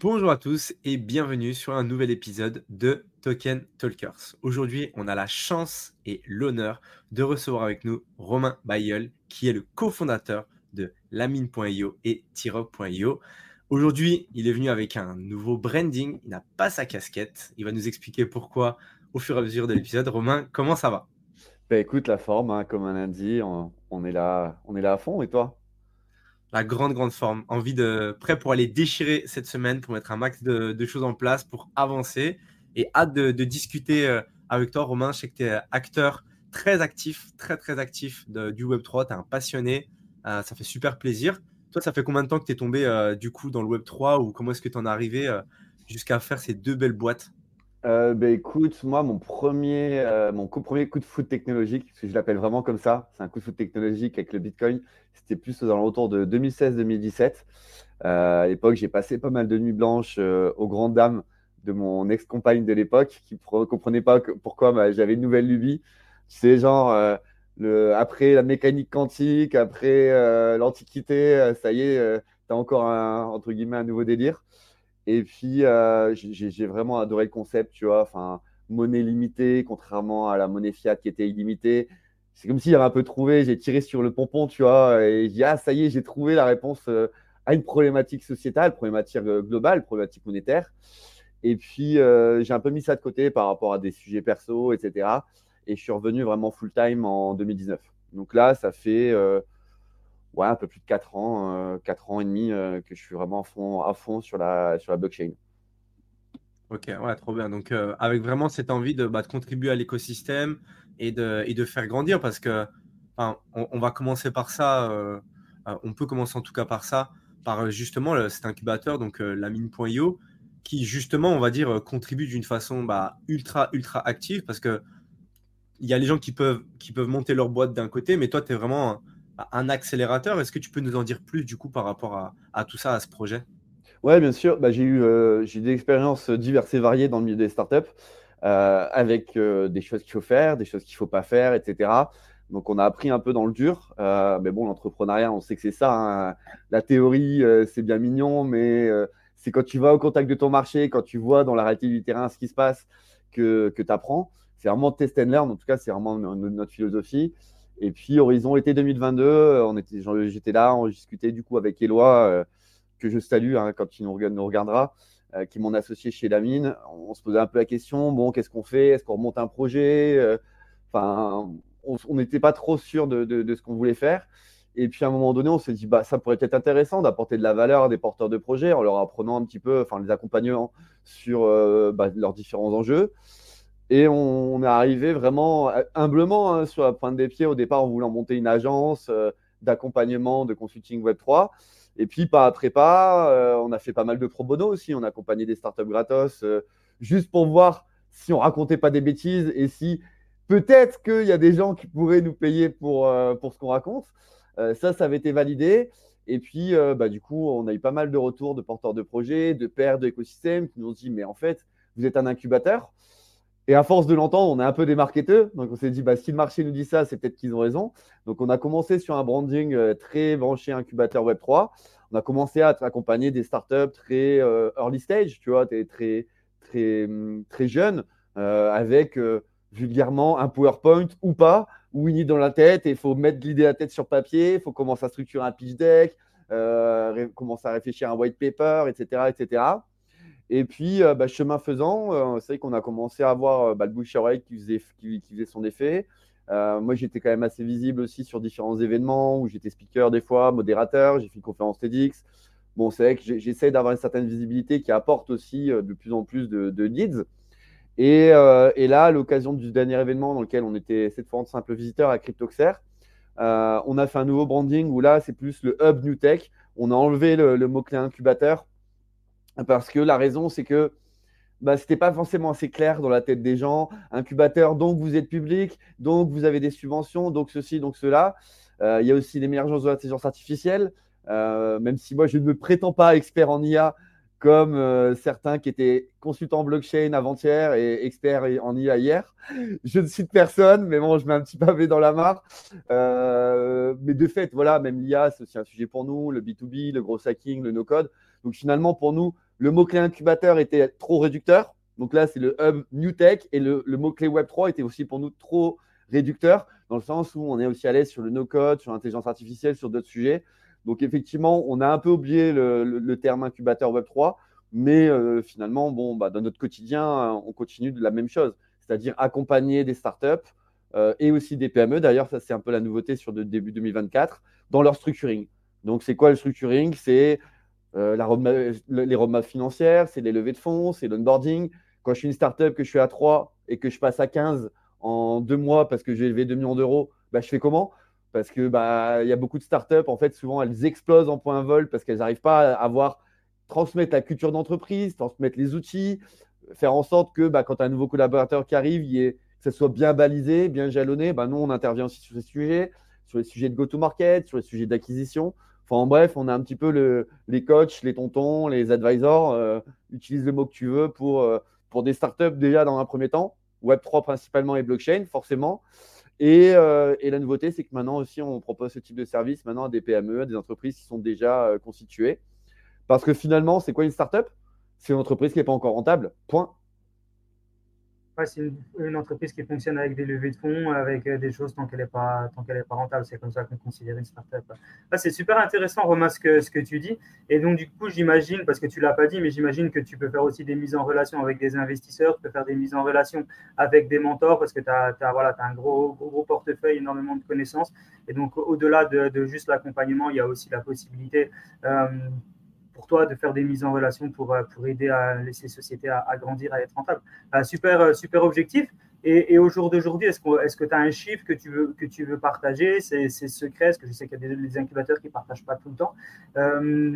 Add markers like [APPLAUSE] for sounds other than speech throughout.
Bonjour à tous et bienvenue sur un nouvel épisode de Token Talkers. Aujourd'hui, on a la chance et l'honneur de recevoir avec nous Romain Bayeul, qui est le cofondateur de Lamine.io et Tirok.io. Aujourd'hui, il est venu avec un nouveau branding. Il n'a pas sa casquette. Il va nous expliquer pourquoi au fur et à mesure de l'épisode. Romain, comment ça va? Bah, Écoute, la forme, hein, comme on a dit, on, est là, on est là à fond. Et toi? La grande, grande forme. Envie de prêt pour aller déchirer cette semaine, pour mettre un max de, choses en place, pour avancer. Et hâte de, discuter euh, avec toi, Romain. Je sais que tu es acteur très actif, très, très actif du Web3. Tu es un passionné. Euh, ça fait super plaisir. Toi, ça fait combien de temps que tu es tombé euh, du coup dans le Web3 ou comment est-ce que tu en es arrivé jusqu'à faire ces deux belles boîtes? Euh, bah, écoute, moi, mon premier, euh, mon premier coup de foot technologique, parce que je l'appelle vraiment comme ça, c'est un coup de foot technologique avec le Bitcoin, c'était plus dans l'entour de 2016-2017. Euh, à l'époque, j'ai passé pas mal de nuits blanches aux grandes dames de mon ex-compagne de l'époque qui ne comprenait pas pourquoi bah, j'avais une nouvelle lubie. C'est genre, le, après la mécanique quantique, après l'Antiquité, ça y est, tu as encore entre guillemets, un nouveau délire. Et puis, euh, j'ai vraiment adoré le concept, tu vois. Enfin, monnaie limitée, contrairement à la monnaie fiat qui était illimitée. C'est comme s'il avait un peu trouvé, j'ai tiré sur le pompon, tu vois, et j'ai ah, ça y est, j'ai trouvé la réponse euh, à une problématique sociétale, problématique euh, globale, problématique monétaire. Et puis, j'ai un peu mis ça de côté par rapport à des sujets perso, etc. Et je suis revenu vraiment full-time en 2019. Donc là, ça fait ouais, un peu plus de 4 ans, 4 euh, ans et demi euh, que je suis vraiment à fond, sur, la, sur la blockchain. Ok, ouais, trop bien. Donc, euh, avec vraiment cette envie de, bah, de contribuer à l'écosystème et de, et de, faire grandir, parce que on, va commencer par ça, on peut commencer en tout cas par ça, par justement cet incubateur, donc la mine.io, qui justement, on va dire, contribue d'une façon bah, ultra, ultra active, parce que il y a les gens qui peuvent, qui peuvent monter leur boîte d'un côté, mais toi, tu es vraiment un accélérateur. Est-ce que tu peux nous en dire plus du coup par rapport à, tout ça, à ce projet? Oui, bien sûr. Bah, j'ai eu euh, j'ai des expériences diverses et variées dans le milieu des startups, euh, avec euh, des choses qu'il faut faire, des choses qu'il ne faut pas faire, etc. Donc on a appris un peu dans le dur. mais bon, l'entrepreneuriat, on sait que c'est ça. Hein. La théorie, c'est bien mignon, mais c'est quand tu vas au contact de ton marché, quand tu vois dans la réalité du terrain ce qui se passe, que, que tu apprends. C'est vraiment test and learn. En tout cas, c'est vraiment notre philosophie. Et puis, horizon été 2022, euh, j'étais là, on discutait du coup avec Eloi, euh, que je salue hein, quand il nous, regardera, euh, qui est mon associé chez la mine. On, se posait un peu la question bon, qu'est-ce qu'on fait? Est-ce qu'on remonte un projet Enfin, on n'était pas trop sûr de, ce qu'on voulait faire. Et puis à un moment donné, on s'est dit bah ça pourrait être intéressant d'apporter de la valeur à des porteurs de projets en leur apprenant un petit peu, enfin les accompagnant sur bah, leurs différents enjeux. Et on, est arrivé vraiment euh, humblement hein, sur la pointe des pieds au départ en voulant monter une agence euh, d'accompagnement de consulting Web3. Et puis, pas après pas, euh, on a fait pas mal de pro bono aussi. On a accompagné des startups gratos juste pour voir si on racontait pas des bêtises et si peut-être qu'il y a des gens qui pourraient nous payer pour, pour ce qu'on raconte. ça, ça avait été validé. Et puis, bah, du coup, on a eu pas mal de retours de porteurs de projets, de pairs d'écosystèmes qui nous ont dit, mais en fait, vous êtes un incubateur. Et à force de l'entendre, on est un peu des marketeurs. Donc, on s'est dit, bah, si le marché nous dit ça, c'est peut-être qu'ils ont raison. Donc, on a commencé sur un branding euh, très branché incubateur Web3. On a commencé à accompagner des startups très euh, early stage, tu vois, très, très, très, hum, très jeunes, euh, avec vulgairement un PowerPoint ou pas, ou une idée dans la tête, et il faut mettre l'idée à la tête sur papier, il faut commencer à structurer un pitch deck, commencer à réfléchir à un white paper, etc. etc. Et puis, euh, bah, chemin faisant, euh, c'est vrai qu'on a commencé à avoir euh, bah, le bouche oreille qui faisait, son effet. moi, j'étais quand même assez visible aussi sur différents événements où j'étais speaker des fois, modérateur, j'ai fait une conférence TEDx. Bon, c'est vrai que j'essaie d'avoir une certaine visibilité qui apporte aussi de plus en plus de, leads. Et, et, là, à l'occasion du dernier événement dans lequel on était cette fois en simple visiteur à CryptoXer, on a fait un nouveau branding où là, c'est plus le hub New Tech. On a enlevé le mot-clé incubateur parce que la raison, c'est que bah, ce n'était pas forcément assez clair dans la tête des gens. Incubateur, donc vous êtes public, donc vous avez des subventions, donc ceci, donc cela. Euh, il y a aussi l'émergence de l'intelligence artificielle. Euh, même si moi, je ne me prétends pas expert en IA comme euh, certains qui étaient consultants blockchain avant-hier et experts en IA hier. Je ne cite personne, mais bon, je mets un petit pavé dans la mare. mais de fait, voilà, même l'IA, c'est aussi un sujet pour nous, le B2B, le gros hacking, le no-code. Donc finalement, pour nous, le mot-clé incubateur était trop réducteur. Donc là, c'est le hub New Tech et le, mot-clé Web3 était aussi pour nous trop réducteur, dans le sens où on est aussi à l'aise sur le no-code, sur l'intelligence artificielle, sur d'autres sujets. Donc effectivement, on a un peu oublié le, terme incubateur Web3, mais euh, finalement, bon, bah, dans notre quotidien, on continue de la même chose, c'est-à-dire accompagner des startups euh, et aussi des PME. D'ailleurs, ça c'est un peu la nouveauté sur le début 2024 dans leur structuring. Donc c'est quoi le structuring? C'est euh, les roadmaps financières, c'est les levées de fonds, c'est l'onboarding. Quand je suis une startup, que je suis à 3 et que je passe à 15 en deux mois parce que j'ai élevé 2 millions d'euros, bah, je fais comment? Parce que bah, y a beaucoup de startups, en fait, souvent elles explosent en point vol parce qu'elles n'arrivent pas à avoir transmettre la culture d'entreprise, transmettre les outils, faire en sorte que bah, quand un nouveau collaborateur qui arrive, il que ça soit bien balisé, bien jalonné. Bah, nous, on intervient aussi sur ces sujets, sur les sujets de go-to-market, sur les sujets d'acquisition. Enfin, en bref, on a un petit peu le, les coachs, les tontons, les advisors. Euh, utilise le mot que tu veux pour, euh, pour des startups déjà dans un premier temps. Web3 principalement et blockchain, forcément. Euh, et, la nouveauté, c'est que maintenant aussi, on propose ce type de service maintenant à des PME, à des entreprises qui sont déjà constituées. Parce que finalement, c'est quoi une startup? C'est une entreprise qui n'est pas encore rentable. Point c'est une, entreprise qui fonctionne avec des levées de fonds, avec euh, des choses tant qu'elle n'est pas, pas rentable. C'est comme ça qu'on considère une startup. c'est super intéressant, Romain, ce que, ce que tu dis. Et donc, du coup, j'imagine, parce que tu ne l'as pas dit, mais j'imagine que tu peux faire aussi des mises en relation avec des investisseurs, tu peux faire des mises en relation avec des mentors, parce que tu as, voilà, un gros, gros, portefeuille, énormément de connaissances. Et donc, au-delà de, juste l'accompagnement, il y a aussi la possibilité. Euh, pour toi de faire des mises en relation pour, euh, pour aider à ces sociétés à, grandir, à être rentables. Euh, super, euh, super objectif. Et, au jour d'aujourd'hui, est-ce que tu as un chiffre que tu veux, que tu veux partager? C'est secret, parce que je sais qu'il y a des, incubateurs qui ne partagent pas tout le temps,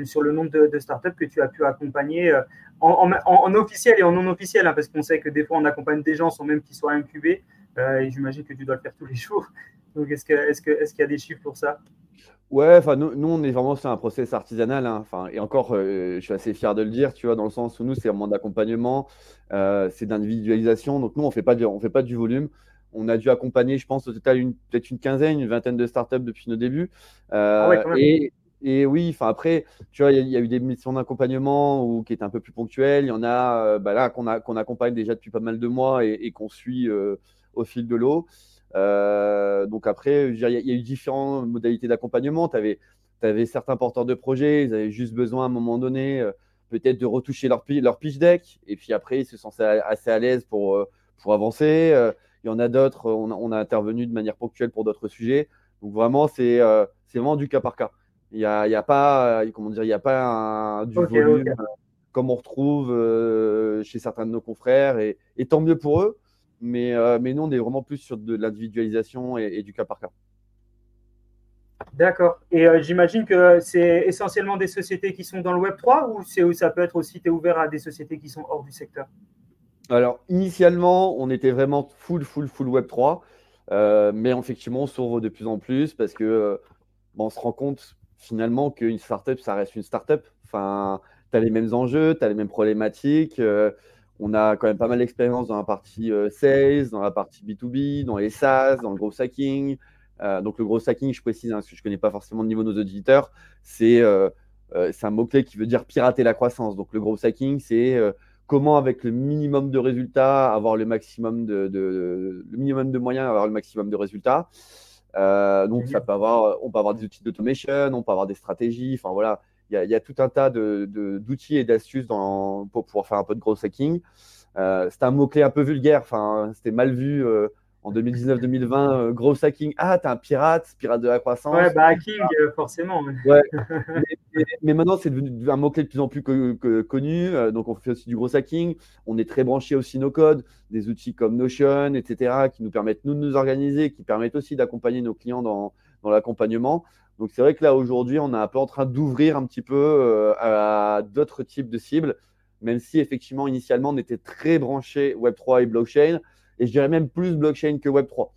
sur le nombre de, startups que tu as pu accompagner en, officiel et en non officiel, hein, parce qu'on sait que des fois on accompagne des gens sans même qu'ils soient incubés, et j'imagine que tu dois le faire tous les jours. Donc est-ce qu'il est est qu'il y a des chiffres pour ça? Ouais, enfin, nous, nous, on est vraiment sur un process artisanal. Hein. Enfin, et encore, euh, je suis assez fier de le dire, tu vois, dans le sens où nous, c'est vraiment d'accompagnement, euh, c'est d'individualisation. Donc, nous, on ne fait, pas on fait pas du volume. On a dû accompagner, je pense, au total, peut-être une quinzaine, une vingtaine de startups depuis nos débuts. Euh, ah et, et, oui, enfin, après, tu vois, il y, a eu des missions d'accompagnement ou, qui étaient un peu plus ponctuelles. Il y en a, bah, là, qu'on qu'on accompagne déjà depuis pas mal de mois et, et qu'on suit au fil de l'eau. Euh, donc après, il y, a eu différentes modalités d'accompagnement. Tu avais, avais, certains porteurs de projets, ils avaient juste besoin à un moment donné euh, peut-être de retoucher leur, leur pitch deck. Et puis après, ils se sentaient assez à l'aise pour, euh, pour avancer. Il y en a d'autres, on, a intervenu de manière ponctuelle pour d'autres sujets. Donc vraiment, c'est vraiment du cas par cas. Il n'y a, y a, pas, comment dire, il y a pas un, du volume comme on retrouve chez certains de nos confrères. et, tant mieux pour eux. Mais, euh, mais nous, on est vraiment plus sur de l'individualisation et, du cas par cas. D'accord. Et euh, j'imagine que c'est essentiellement des sociétés qui sont dans le Web 3 ou ça peut être aussi, tu es ouvert à des sociétés qui sont hors du secteur? Alors, initialement, on était vraiment full, full, full Web 3. Euh, mais effectivement, on s'ouvre de plus en plus parce que on se rend compte finalement qu'une startup, ça reste une startup. Enfin, tu as les mêmes enjeux, tu as les mêmes problématiques on a quand même pas mal d'expérience dans la partie euh, sales, dans la partie B2B, dans les SaaS, dans le gros hacking. Euh, donc le gros hacking, je précise, hein, parce que je ne connais pas forcément le niveau de nos auditeurs, euh, c'est un mot-clé qui veut dire pirater la croissance. Donc le gros hacking, c'est comment avec le minimum de résultats avoir le maximum de, le minimum de moyens avoir le maximum de résultats. donc ça peut avoir, on peut avoir des outils d'automation, on peut avoir des stratégies. Enfin voilà, il y, a tout un tas d'outils et d'astuces pour pouvoir faire un peu de gros hacking. Euh, c'était un mot-clé un peu vulgaire, enfin, c'était mal vu euh, en 2019-2020. Euh, gros hacking, ah, t'es un pirate, pirate de la croissance. Ouais, bah, hacking, forcément. Ouais. mais, maintenant, c'est devenu un mot-clé de plus en plus connu. donc, on fait aussi du gros hacking. On est très branché aussi nos codes, des outils comme Notion, etc., qui nous permettent, nous, de nous organiser, qui permettent aussi d'accompagner nos clients dans, dans l'accompagnement. Donc c'est vrai que là aujourd'hui, on est un peu en train d'ouvrir un petit peu euh, à d'autres types de cibles, même si effectivement initialement on était très branché Web3 et blockchain, et je dirais même plus blockchain que Web3.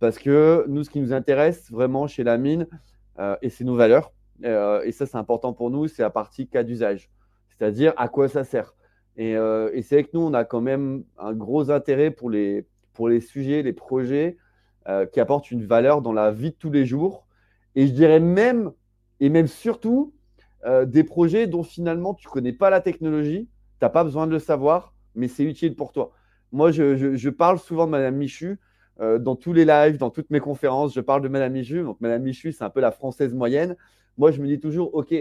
Parce que nous, ce qui nous intéresse vraiment chez la mine, euh, et c'est nos valeurs, euh, et ça c'est important pour nous, c'est la partie cas d'usage, c'est-à-dire à quoi ça sert. Et, c'est vrai que nous, on a quand même un gros intérêt pour les, pour les sujets, les projets qui apportent une valeur dans la vie de tous les jours et je dirais même, et même surtout, des projets dont finalement tu connais pas la technologie, tu n'as pas besoin de le savoir, mais c'est utile pour toi. Moi, je, parle souvent de Madame Michu dans tous les lives, dans toutes mes conférences, je parle de Madame Michu. Donc, Madame Michu, c'est un peu la française moyenne. Moi, je me dis toujours, OK,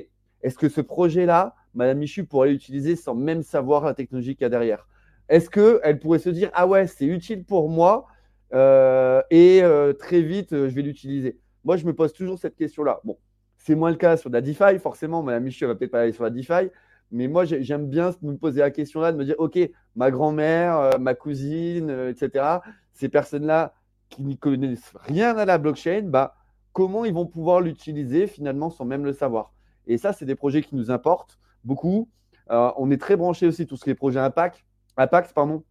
est-ce que ce projet-là, Madame Michu pourrait l'utiliser sans même savoir la technologie qu'il y a derrière? Est-ce qu'elle pourrait se dire Ah ouais, c'est utile pour moi euh, et euh, très vite, euh, je vais l'utiliser? Moi, je me pose toujours cette question-là. Bon, c'est moins le cas sur la DeFi, forcément. Madame Michu, va peut-être pas aller sur la DeFi. Mais moi, j'aime bien me poser la question-là, de me dire Ok, ma grand-mère, ma cousine, etc., ces personnes-là qui n'y connaissent rien à la blockchain, bah, comment ils vont pouvoir l'utiliser finalement sans même le savoir? Et ça, c'est des projets qui nous importent beaucoup. Euh, on est très branché aussi tout ce qui est projet impact, impact pardon,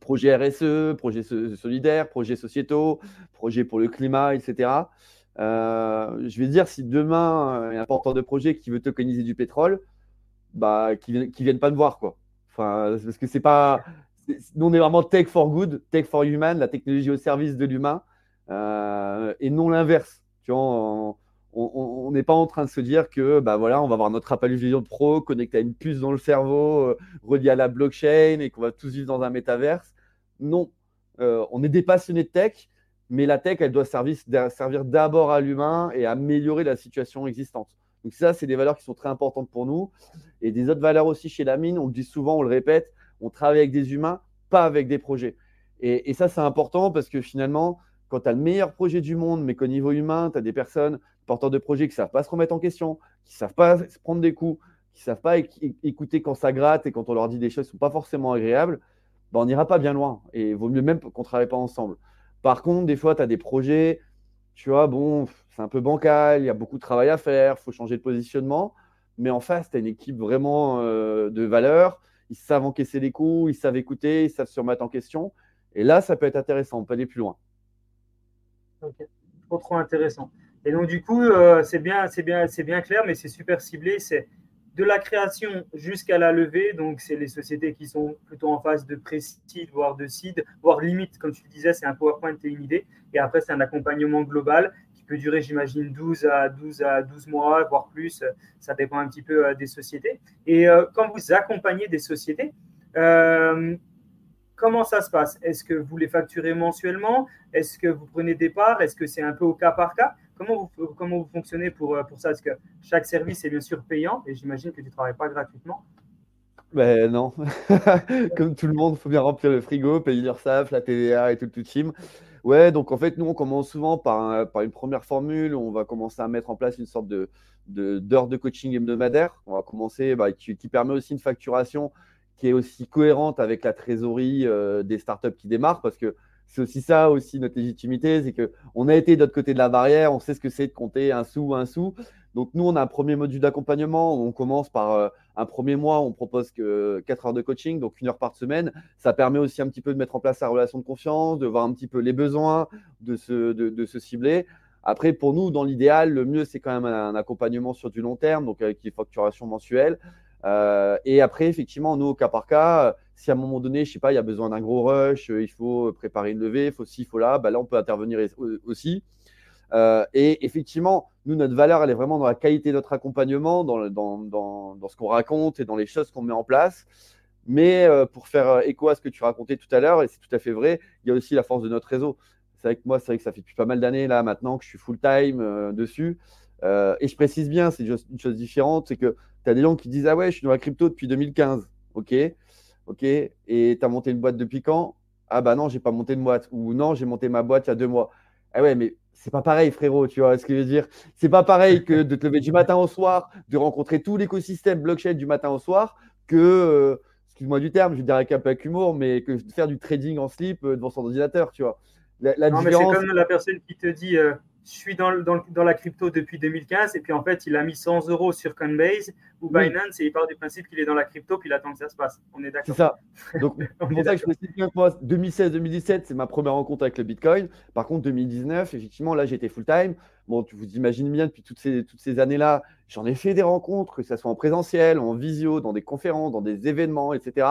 projet RSE, projet solidaire, projet sociétaux, projet pour le climat, etc. Euh, je vais dire, si demain, a un porteur de projet qui veut tokeniser du pétrole, bah, qui ne viennent pas me voir. Quoi. Enfin, parce que c'est pas. Nous, on est vraiment tech for good, tech for human, la technologie au service de l'humain, euh, et non l'inverse. On n'est pas en train de se dire que bah voilà, on va avoir notre Apple Vision Pro connecté à une puce dans le cerveau, euh, relié à la blockchain et qu'on va tous vivre dans un métaverse. Non, euh, on est des passionnés de tech, mais la tech, elle doit servir, d'abord à l'humain et améliorer la situation existante. Donc ça, c'est des valeurs qui sont très importantes pour nous. Et des autres valeurs aussi chez la mine, on le dit souvent, on le répète, on travaille avec des humains, pas avec des projets. Et, ça, c'est important parce que finalement, quand tu as le meilleur projet du monde, mais qu'au niveau humain, tu as des personnes porteurs de projets qui ne savent pas se remettre en question, qui ne savent pas se prendre des coups, qui ne savent pas écouter quand ça gratte et quand on leur dit des choses qui ne sont pas forcément agréables, ben on n'ira pas bien loin. Et vaut mieux même qu'on ne travaille pas ensemble. Par contre, des fois, tu as des projets, tu vois, bon, c'est un peu bancal, il y a beaucoup de travail à faire, il faut changer de positionnement. Mais en face, tu as une équipe vraiment euh, de valeur. Ils savent encaisser les coups, ils savent écouter, ils savent se remettre en question. Et là, ça peut être intéressant, on peut aller plus loin. Ok, trop, trop intéressant. Et donc, du coup, euh, c'est bien, bien, bien clair, mais c'est super ciblé. De la création jusqu'à la levée. Donc, c'est les sociétés qui sont plutôt en phase de pré-seed, voire de seed, voire limite, comme tu disais, c'est un PowerPoint et une idée. Et après, c'est un accompagnement global qui peut durer, j'imagine, 12 à 12 à 12 mois, voire plus. Ça dépend un petit peu euh, des sociétés. Et euh, quand vous accompagnez des sociétés, Comment ça se passe? Est-ce que vous les facturez mensuellement? Est-ce que vous prenez des parts? Est-ce que c'est un peu au cas par cas? Comment vous, comment vous fonctionnez pour, euh, pour ça? Parce que chaque service est bien sûr payant et j'imagine que tu ne travailles pas gratuitement. Ben non. [LAUGHS] Comme tout le monde, il faut bien remplir le frigo, payer l'URSSAF, la TVA et tout le team. Ouais, donc en fait, nous, on commence souvent par, par une première formule. On va commencer à mettre en place une sorte de d'heures de, coaching hebdomadaire. On va commencer, bah, qui, qui, permet aussi une facturation qui est aussi cohérente avec la trésorerie euh, des startups qui démarrent, parce que c'est aussi ça aussi notre légitimité, c'est que on a été de l'autre côté de la barrière, on sait ce que c'est de compter un sou, un sou. Donc nous, on a un premier module d'accompagnement. On commence par euh, un premier mois, on propose que 4 heures de coaching, donc une heure par semaine. Ça permet aussi un petit peu de mettre en place la relation de confiance, de voir un petit peu les besoins, de se, de, cibler. Après, pour nous, dans l'idéal, le mieux, c'est quand même un, accompagnement sur du long terme, donc avec une facturation mensuelle. Euh, et après, effectivement, nous, au cas par cas, si à un moment donné, je sais pas, il y a besoin d'un gros rush, euh, il faut préparer une levée, il faut ci, il faut là, bah là, on peut intervenir aussi. Euh, et effectivement, nous, notre valeur, elle est vraiment dans la qualité de notre accompagnement, dans, dans, dans, dans ce qu'on raconte et dans les choses qu'on met en place. Mais pour faire écho à ce que tu racontais tout à l'heure, et c'est tout à fait vrai, il y a aussi la force de notre réseau. C'est vrai que moi, c'est vrai que ça fait depuis pas mal d'années là maintenant que je suis full time dessus. Et je précise bien, c'est une chose différente, c'est que tu as des gens qui disent Ah ouais, je suis dans la crypto depuis 2015. Ok, ok. Et tu as monté une boîte depuis quand? Ah bah non, j'ai pas monté une boîte. Ou non, j'ai monté ma boîte il y a deux mois. Ah ouais, mais c'est pas pareil, frérot, tu vois ce que je veux dire? C'est pas pareil que de te lever du matin au soir, de rencontrer tout l'écosystème blockchain du matin au soir, que, euh, excuse-moi du terme, je vais dire avec un peu avec humour, mais que de faire du trading en slip euh, devant son ordinateur, tu vois. La, non, mais c'est comme la personne qui te dit euh, je suis dans, dans, la crypto depuis 2015 et puis en fait, il a mis 100 euros sur Coinbase ou Binance et il part du principe qu'il est dans la crypto puis il attend que ça se passe. On est d'accord. [LAUGHS] C'est ça. Donc, c'est pour ça que je précise bien que moi, 2016-2017, c'est ma première rencontre avec le Bitcoin. Par contre, 2019, effectivement, là, j'étais full-time. Bon, tu vous imaginez bien, depuis toutes ces, toutes ces années-là, j'en ai fait des rencontres, que ce soit en présentiel, en visio, dans des conférences, dans des événements, etc.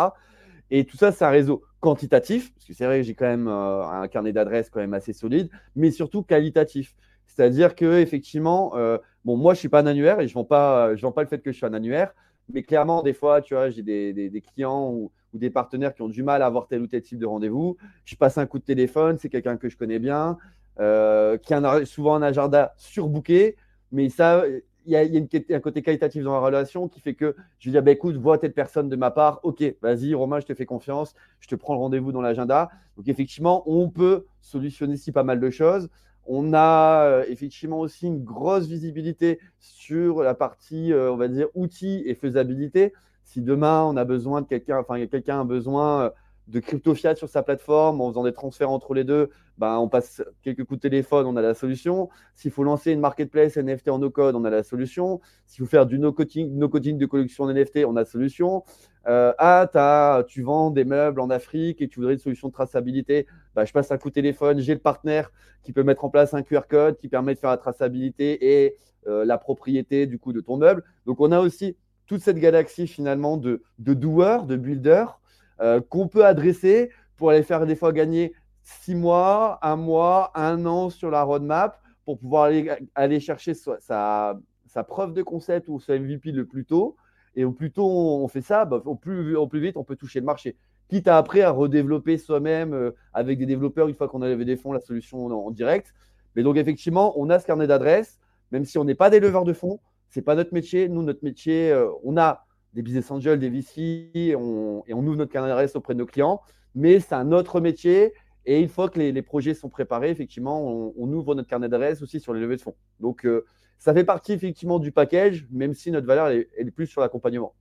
Et tout ça, c'est un réseau quantitatif, parce que c'est vrai que j'ai quand même euh, un carnet d'adresses quand même assez solide, mais surtout qualitatif. C'est-à-dire que effectivement, euh, bon, moi, je suis pas un annuaire et je vends pas, je vends pas le fait que je suis un annuaire. Mais clairement, des fois, tu vois, j'ai des, clients ou, des partenaires qui ont du mal à avoir tel ou tel type de rendez-vous. Je passe un coup de téléphone, c'est quelqu'un que je connais bien, euh, qui a souvent un agenda surbooké, mais ça, il y a, un côté qualitatif dans la relation qui fait que je vais dire, bah, écoute, vois telle personne de ma part, ok, vas-y, Romain, je te fais confiance, je te prends le rendez-vous dans l'agenda. Donc effectivement, on peut solutionner ici pas mal de choses. On a euh, effectivement aussi une grosse visibilité sur la partie, euh, on va dire, outils et faisabilité. Si demain on a besoin de quelqu'un, enfin quelqu'un a besoin euh, de crypto fiat sur sa plateforme en faisant des transferts entre les deux, ben, on passe quelques coups de téléphone, on a la solution. S'il faut lancer une marketplace NFT en no-code, on a la solution. S'il faut faire du no-coding no de collection NFT, on a la solution. Euh, ah, tu vends des meubles en Afrique et tu voudrais une solution de traçabilité. Bah, je passe un coup de téléphone, j'ai le partenaire qui peut mettre en place un QR code qui permet de faire la traçabilité et euh, la propriété du coup de ton meuble. Donc on a aussi toute cette galaxie finalement de, de doueurs, de builders euh, qu'on peut adresser pour aller faire des fois gagner six mois, un mois, un an sur la roadmap pour pouvoir aller, aller chercher sa, preuve de concept ou sa MVP le plus tôt. Et au plus tôt on fait ça, bah, au, plus, au plus vite on peut toucher le marché. Quitte à après à redévelopper soi-même euh, avec des développeurs une fois qu'on a levé des fonds la solution en, direct. Mais donc effectivement, on a ce carnet d'adresses, même si on n'est pas des leveurs de fonds, c'est pas notre métier. Nous, notre métier, euh, on a des business angels, des VC, et on, ouvre notre d'adresse auprès de nos clients. Mais c'est un autre métier. Et une fois que les, projets sont préparés, effectivement, on, ouvre notre carnet d'adresse aussi sur les levées de fonds. Donc, euh, ça fait partie effectivement du package, même si notre valeur est, plus sur l'accompagnement.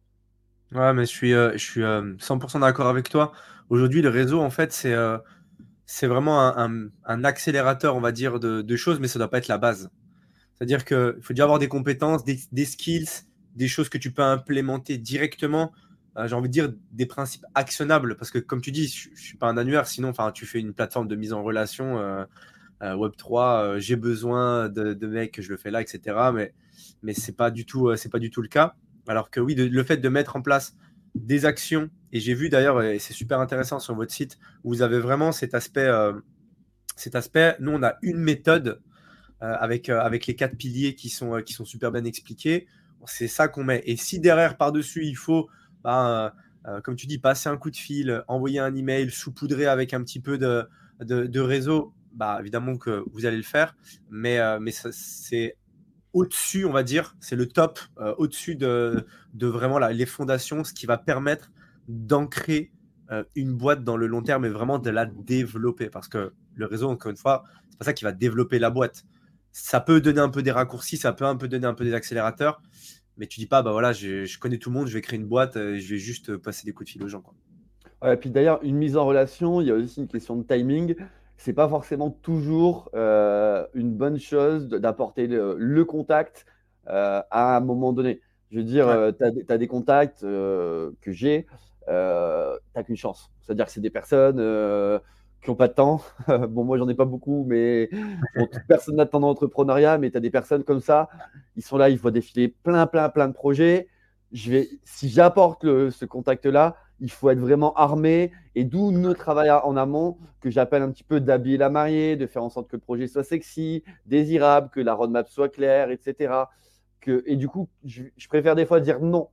Ouais, mais je suis, euh, je suis 100% d'accord avec toi. Aujourd'hui, le réseau, en fait, c'est vraiment un, accélérateur, on va dire, de, choses, mais ça ne doit pas être la base. C'est-à-dire qu'il faut déjà avoir des compétences, des skills, des choses que tu peux implémenter directement. Euh, j'ai envie de dire des principes actionnables parce que, comme tu dis, je ne suis pas un annuaire, sinon tu fais une plateforme de mise en relation euh, euh, Web3, j'ai besoin de, de, mecs, je le fais là, etc. Mais, ce n'est pas, du tout, pas du tout le cas. Alors que oui, le fait de mettre en place des actions, et j'ai vu d'ailleurs, et c'est super intéressant sur votre site, vous avez vraiment cet aspect, cet nous on a une méthode avec, avec les quatre piliers qui sont, qui sont super bien expliqués c'est ça qu'on met. Et si derrière, par-dessus, il faut, bah, euh, euh, comme tu dis, passer un coup de fil, envoyer un email, saupoudrer avec un petit peu de, réseau, bah, évidemment que vous allez le faire. Mais, euh, c'est au-dessus, on va dire, c'est le top, au-dessus de, de vraiment les fondations, ce qui va permettre d'ancrer une boîte dans le long terme et vraiment de la développer. Parce que le réseau, encore une fois, c'est pas ça qui va développer la boîte. Ça peut donner un peu des raccourcis, ça peut un peu donner un peu des accélérateurs, mais tu dis pas, bah voilà, je, connais tout le monde, je vais créer une boîte, euh, je vais juste passer des coups de fil aux gens. Quoi. et puis d'ailleurs, une mise en relation, il y a aussi une question de timing. C'est pas forcément toujours euh, une bonne chose d'apporter le, contact euh, à un moment donné. Je veux dire, tu as, des contacts que j'ai, tu n'as qu'une chance. C'est-à-dire que c'est des personnes qui n'ont pas de temps. [LAUGHS] bon, moi, j'en ai pas beaucoup, mais personne n'a de temps dans l'entrepreneuriat, mais tu as des personnes comme ça, ils sont là, ils voient défiler plein, plein, plein de projets. Je vais, si j'apporte ce contact-là, il faut être vraiment armé. Et d'où notre travail en amont, que j'appelle un petit peu d'habiller la mariée, de faire en sorte que le projet soit sexy, désirable, que la roadmap soit claire, etc. Que, et du coup, je, je préfère des fois dire non.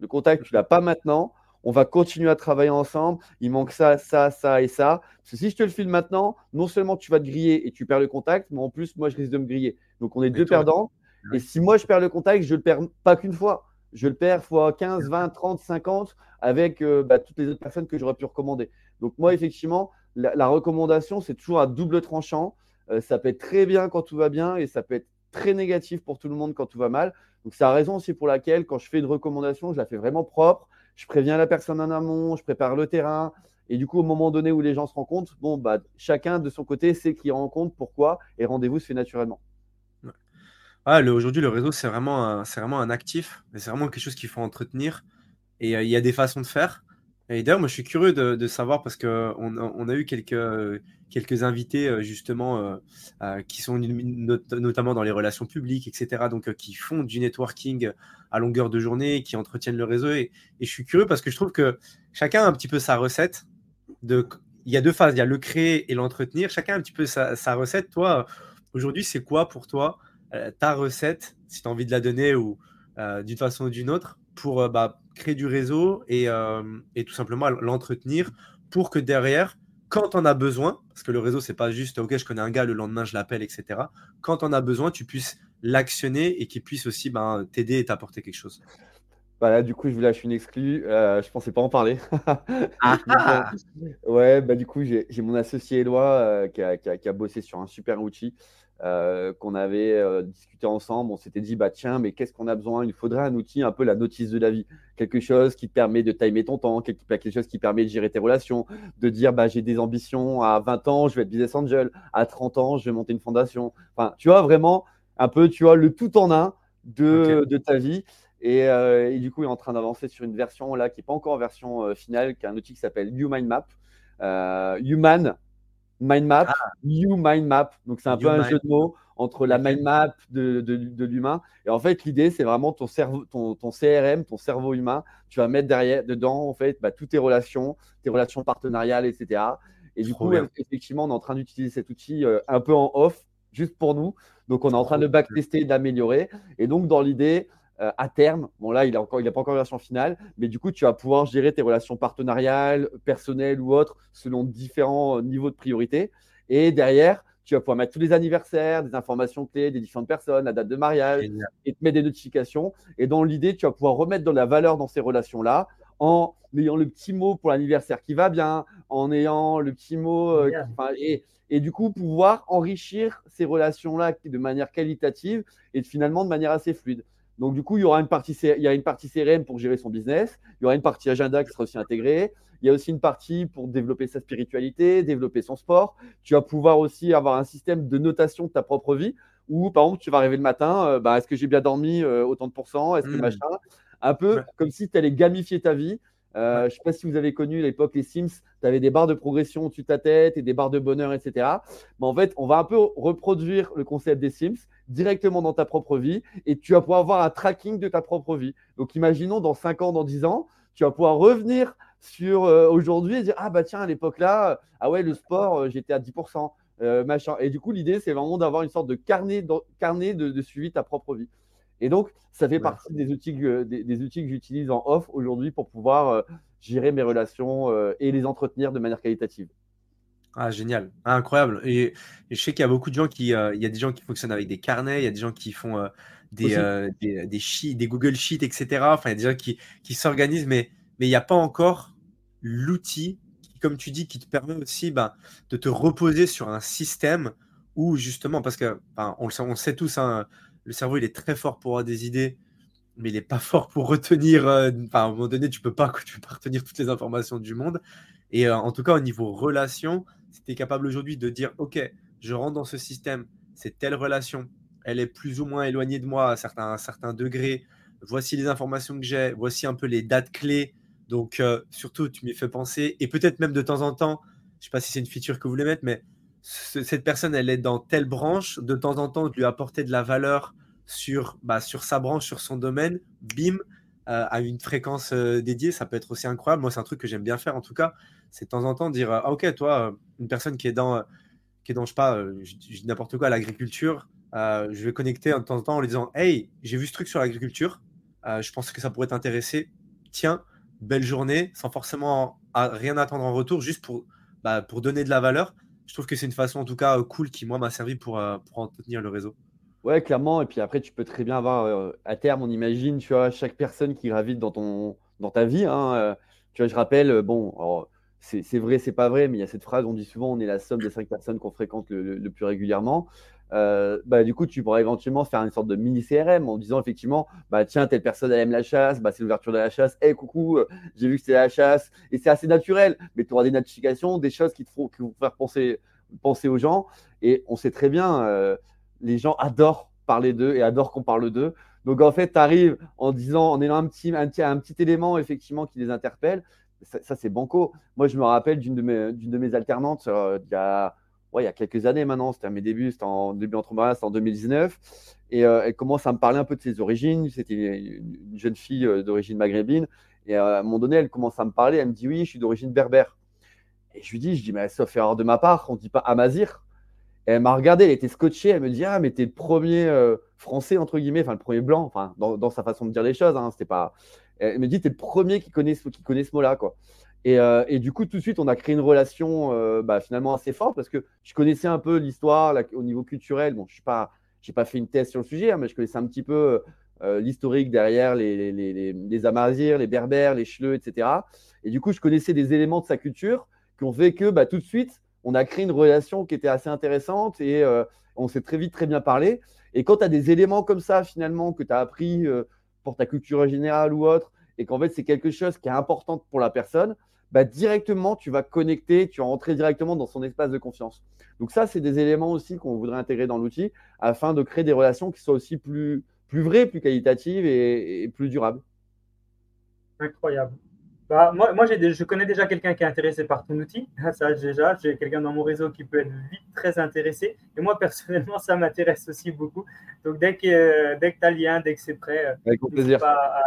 Le contact, tu l'as pas maintenant on va continuer à travailler ensemble. Il manque ça, ça, ça et ça. Parce que si je te le file maintenant, non seulement tu vas te griller et tu perds le contact, mais en plus, moi, je risque de me griller. Donc, on est deux perdants. Et si moi, je perds le contact, je ne le perds pas qu'une fois. Je le perds fois 15, 20, 30, 50 avec euh, bah, toutes les autres personnes que j'aurais pu recommander. Donc, moi, effectivement, la, recommandation, c'est toujours à double tranchant. Euh, ça peut être très bien quand tout va bien et ça peut être très négatif pour tout le monde quand tout va mal. Donc, c'est la raison aussi pour laquelle, quand je fais une recommandation, je la fais vraiment propre je préviens la personne en amont, je prépare le terrain. Et du coup, au moment donné où les gens se rencontrent, bon, bah, chacun de son côté sait qui rencontre, pourquoi, et rendez-vous se fait naturellement. Ah, Aujourd'hui, le réseau, c'est vraiment, un, vraiment un actif, c'est vraiment quelque chose qu'il faut entretenir. Et euh, il y a des façons de faire. Et d'ailleurs, moi, je suis curieux de, savoir parce qu'on on a eu quelques, quelques invités, euh, justement, euh, euh, qui sont notamment dans les relations publiques, etc. Donc, qui font du networking à longueur de journée, qui entretiennent le réseau. Et, je suis curieux parce que je trouve que chacun a un petit peu sa recette. Il y a deux phases, il y a le créer et l'entretenir. Chacun a un petit peu sa, recette. Toi, Aujourd'hui, c'est quoi pour toi ta recette, si tu as envie de la donner ou d'une façon ou d'une autre, pour bah, créer du réseau et, et tout simplement l'entretenir pour que derrière, quand on a besoin, parce que le réseau, c'est pas juste, ok, je connais un gars, le lendemain, je l'appelle, etc. Quand on a besoin, tu puisses l'actionner et qu'il puisse aussi ben, t'aider et t'apporter quelque chose. Bah du coup, je vous lâche une exclue. Euh, je pensais pas en parler. [LAUGHS] Ah, ah. ouais, bah, du coup, j'ai mon associé Eloi euh, qui, a, qui, a, bossé sur un super outil euh, qu'on avait euh, discuté ensemble. On s'était dit, bah tiens, mais qu'est-ce qu'on a besoin? Il faudrait un outil un peu la notice de la vie. Quelque chose qui te permet de timer ton temps, quelque chose qui permet de gérer tes relations, de dire, bah j'ai des ambitions à 20 ans, je vais être business angel. À 30 ans, je vais monter une fondation. Enfin, tu vois, vraiment, un peu, tu vois, le tout en un de, de ta vie. Euh, et, du coup, il est en train d'avancer sur une version là qui n'est pas encore en version finale, qui est un outil qui s'appelle Human Map. Human Mind Map, ah. You Mind Map. Donc, c'est un peu un jeu de mots entre la mind map de, de, l'humain. Et en fait, l'idée, c'est vraiment ton, cerveau, ton, ton, CRM, ton cerveau humain. Tu vas mettre derrière, dedans, en fait, bah, toutes tes relations, tes relations partenariales, etc. Et du coup, effectivement, on est en train d'utiliser cet outil un peu en off, juste pour nous. Donc, on est en train de backtester, d'améliorer. Et donc, dans l'idée, euh, à terme, bon là, il n'a il pas encore la version finale, mais du coup, tu vas pouvoir gérer tes relations partenariales, personnelles ou autres, selon différents niveaux de priorité. Et derrière, tu vas pouvoir mettre tous les anniversaires, des informations clés des différentes personnes, la date de mariage, et te mettre des notifications. Et dans l'idée, tu vas pouvoir remettre de la valeur dans ces relations-là en ayant le petit mot pour l'anniversaire qui va bien, en ayant le petit mot. Euh, et, et, du coup, pouvoir enrichir ces relations-là de manière qualitative et finalement de manière assez fluide. Donc, du coup, il y aura une partie, il y a une partie CRM pour gérer son business. Il y aura une partie agenda qui sera aussi intégrée. Il y a aussi une partie pour développer sa spiritualité, développer son sport. Tu vas pouvoir aussi avoir un système de notation de ta propre vie où, par exemple, tu vas arriver le matin, euh, bah, est-ce que j'ai bien dormi euh, autant de pourcents Est-ce que mmh. machin? Un peu comme si tu allais gamifier ta vie. Euh, je ne sais pas si vous avez connu l'époque les Sims, tu avais des barres de progression au-dessus de ta tête et des barres de bonheur, etc. Mais en fait, on va un peu reproduire le concept des Sims directement dans ta propre vie et tu vas pouvoir avoir un tracking de ta propre vie. Donc, imaginons dans 5 ans, dans 10 ans, tu vas pouvoir revenir sur euh, aujourd'hui et dire Ah, bah tiens, à l'époque là, ah ouais, le sport, euh, j'étais à 10%. machin. Et du coup, l'idée, c'est vraiment d'avoir une sorte de carnet, de, carnet de, suivi de ta propre vie. Et donc, ça fait partie des outils que, des, outils que j'utilise en off aujourd'hui pour pouvoir euh, gérer mes relations euh, et les entretenir de manière qualitative. Ah, génial, ah, incroyable. Et, je sais qu'il y a beaucoup de gens qui, euh, il y a des gens qui fonctionnent avec des carnets, il y a des gens qui font des, des, des, des, Google Sheets, etc. Enfin, il y a des gens qui, qui s'organisent, mais, mais il n'y a pas encore l'outil, comme tu dis, qui te permet aussi ben, de te reposer sur un système où justement, parce que on, le, on sait tous, hein, le cerveau, il est très fort pour avoir des idées, mais il n'est pas [LAUGHS] fort pour retenir. Euh, enfin, à un moment donné, tu peux pas, tu peux pas retenir toutes les informations du monde. Et euh, en tout cas, au niveau relation, si tu es capable aujourd'hui de dire, OK, je rentre dans ce système, c'est telle relation, elle est plus ou moins éloignée de moi à certains, un certain degré. Voici les informations que j'ai, voici un peu les dates clés. Donc, euh, surtout, tu m'y fais penser. Et peut-être même de temps en temps, je sais pas si c'est une feature que vous voulez mettre, mais cette personne, elle est dans telle branche, de temps en temps, lui apporter de la valeur sur, bah, sur sa branche, sur son domaine, bim, euh, à une fréquence euh, dédiée, ça peut être aussi incroyable. Moi, c'est un truc que j'aime bien faire, en tout cas, c'est de temps en temps dire, ah, ok, toi, une personne qui est dans, qui est dans je sais pas, je, n'importe quoi, l'agriculture, euh, je vais connecter de temps en temps en lui disant, hey, j'ai vu ce truc sur l'agriculture, je pense que ça pourrait t'intéresser, tiens, belle journée, sans forcément rien attendre en retour, juste pour, bah, pour donner de la valeur je trouve que c'est une façon en tout cas cool qui moi m'a servi pour, euh, pour entretenir le réseau. Ouais, clairement. Et puis après, tu peux très bien avoir euh, à terme, on imagine, tu vois, chaque personne qui gravite dans, ton, dans ta vie. Hein, euh, tu vois, je rappelle, bon, c'est vrai, c'est pas vrai, mais il y a cette phrase, on dit souvent, on est la somme des cinq personnes qu'on fréquente le, plus régulièrement. Bah, du coup, tu pourras éventuellement faire une sorte de mini CRM en disant effectivement, bah, tiens, telle personne aime la chasse, bah, c'est l'ouverture de la chasse, hé coucou, j'ai vu que c'était la chasse, et c'est assez naturel, mais tu auras des notifications, des choses qui te font, qui vont faire penser, penser aux gens, et on sait très bien, les gens adorent parler d'eux et adorent qu'on parle d'eux. Donc en fait, tu arrives en disant, en ayant un petit, un, petit élément effectivement qui les interpelle, ça, c'est banco. Moi, je me rappelle d'une de mes, d'une de mes alternantes euh, il, y a, ouais, il y a quelques années maintenant, c'était à mes débuts, c'était en début entrepreneuriat, c'était en 2019. Et euh, elle commence à me parler un peu de ses origines. C'était une, jeune fille euh, d'origine maghrébine. Et à un moment donné, elle commence à me parler. Elle me dit Oui, je suis d'origine berbère. Et je lui dis Je dis, mais sauf erreur de ma part, on ne dit pas Amazir. elle m'a regardé, elle était scotchée, elle me dit Ah, mais t'es le premier euh, français, entre guillemets, enfin le premier blanc, enfin dans, sa façon de dire les choses, hein, pas. Elle me dit T'es le premier qui connaît, qui connaît ce mot-là, quoi. Et, euh, et, du coup, tout de suite, on a créé une relation euh, bah, finalement assez forte parce que je connaissais un peu l'histoire au niveau culturel. Bon, je n'ai pas, fait une thèse sur le sujet, hein, mais je connaissais un petit peu l'historique derrière les, les, les, Berbères, les Chleux, etc. Et du coup, je connaissais des éléments de sa culture qui ont fait que bah, tout de suite, on a créé une relation qui était assez intéressante et euh, on s'est très vite très bien parlé. Et quand tu as des éléments comme ça, finalement, que tu as appris euh, pour ta culture générale ou autre, et qu'en fait, c'est quelque chose qui est important pour la personne, bah, directement, tu vas connecter, tu vas rentrer directement dans son espace de confiance. Donc ça, c'est des éléments aussi qu'on voudrait intégrer dans l'outil afin de créer des relations qui soient aussi plus, plus vraies, plus qualitatives et plus durables. Incroyable. Bah, moi, moi je connais déjà quelqu'un qui est intéressé par ton outil. [LAUGHS] Ça, déjà, j'ai quelqu'un dans mon réseau qui peut être vite très intéressé. Et moi, [LAUGHS] personnellement, ça m'intéresse aussi beaucoup. Donc, dès que, dès que tu as le lien, dès que c'est prêt, n'hésite pas,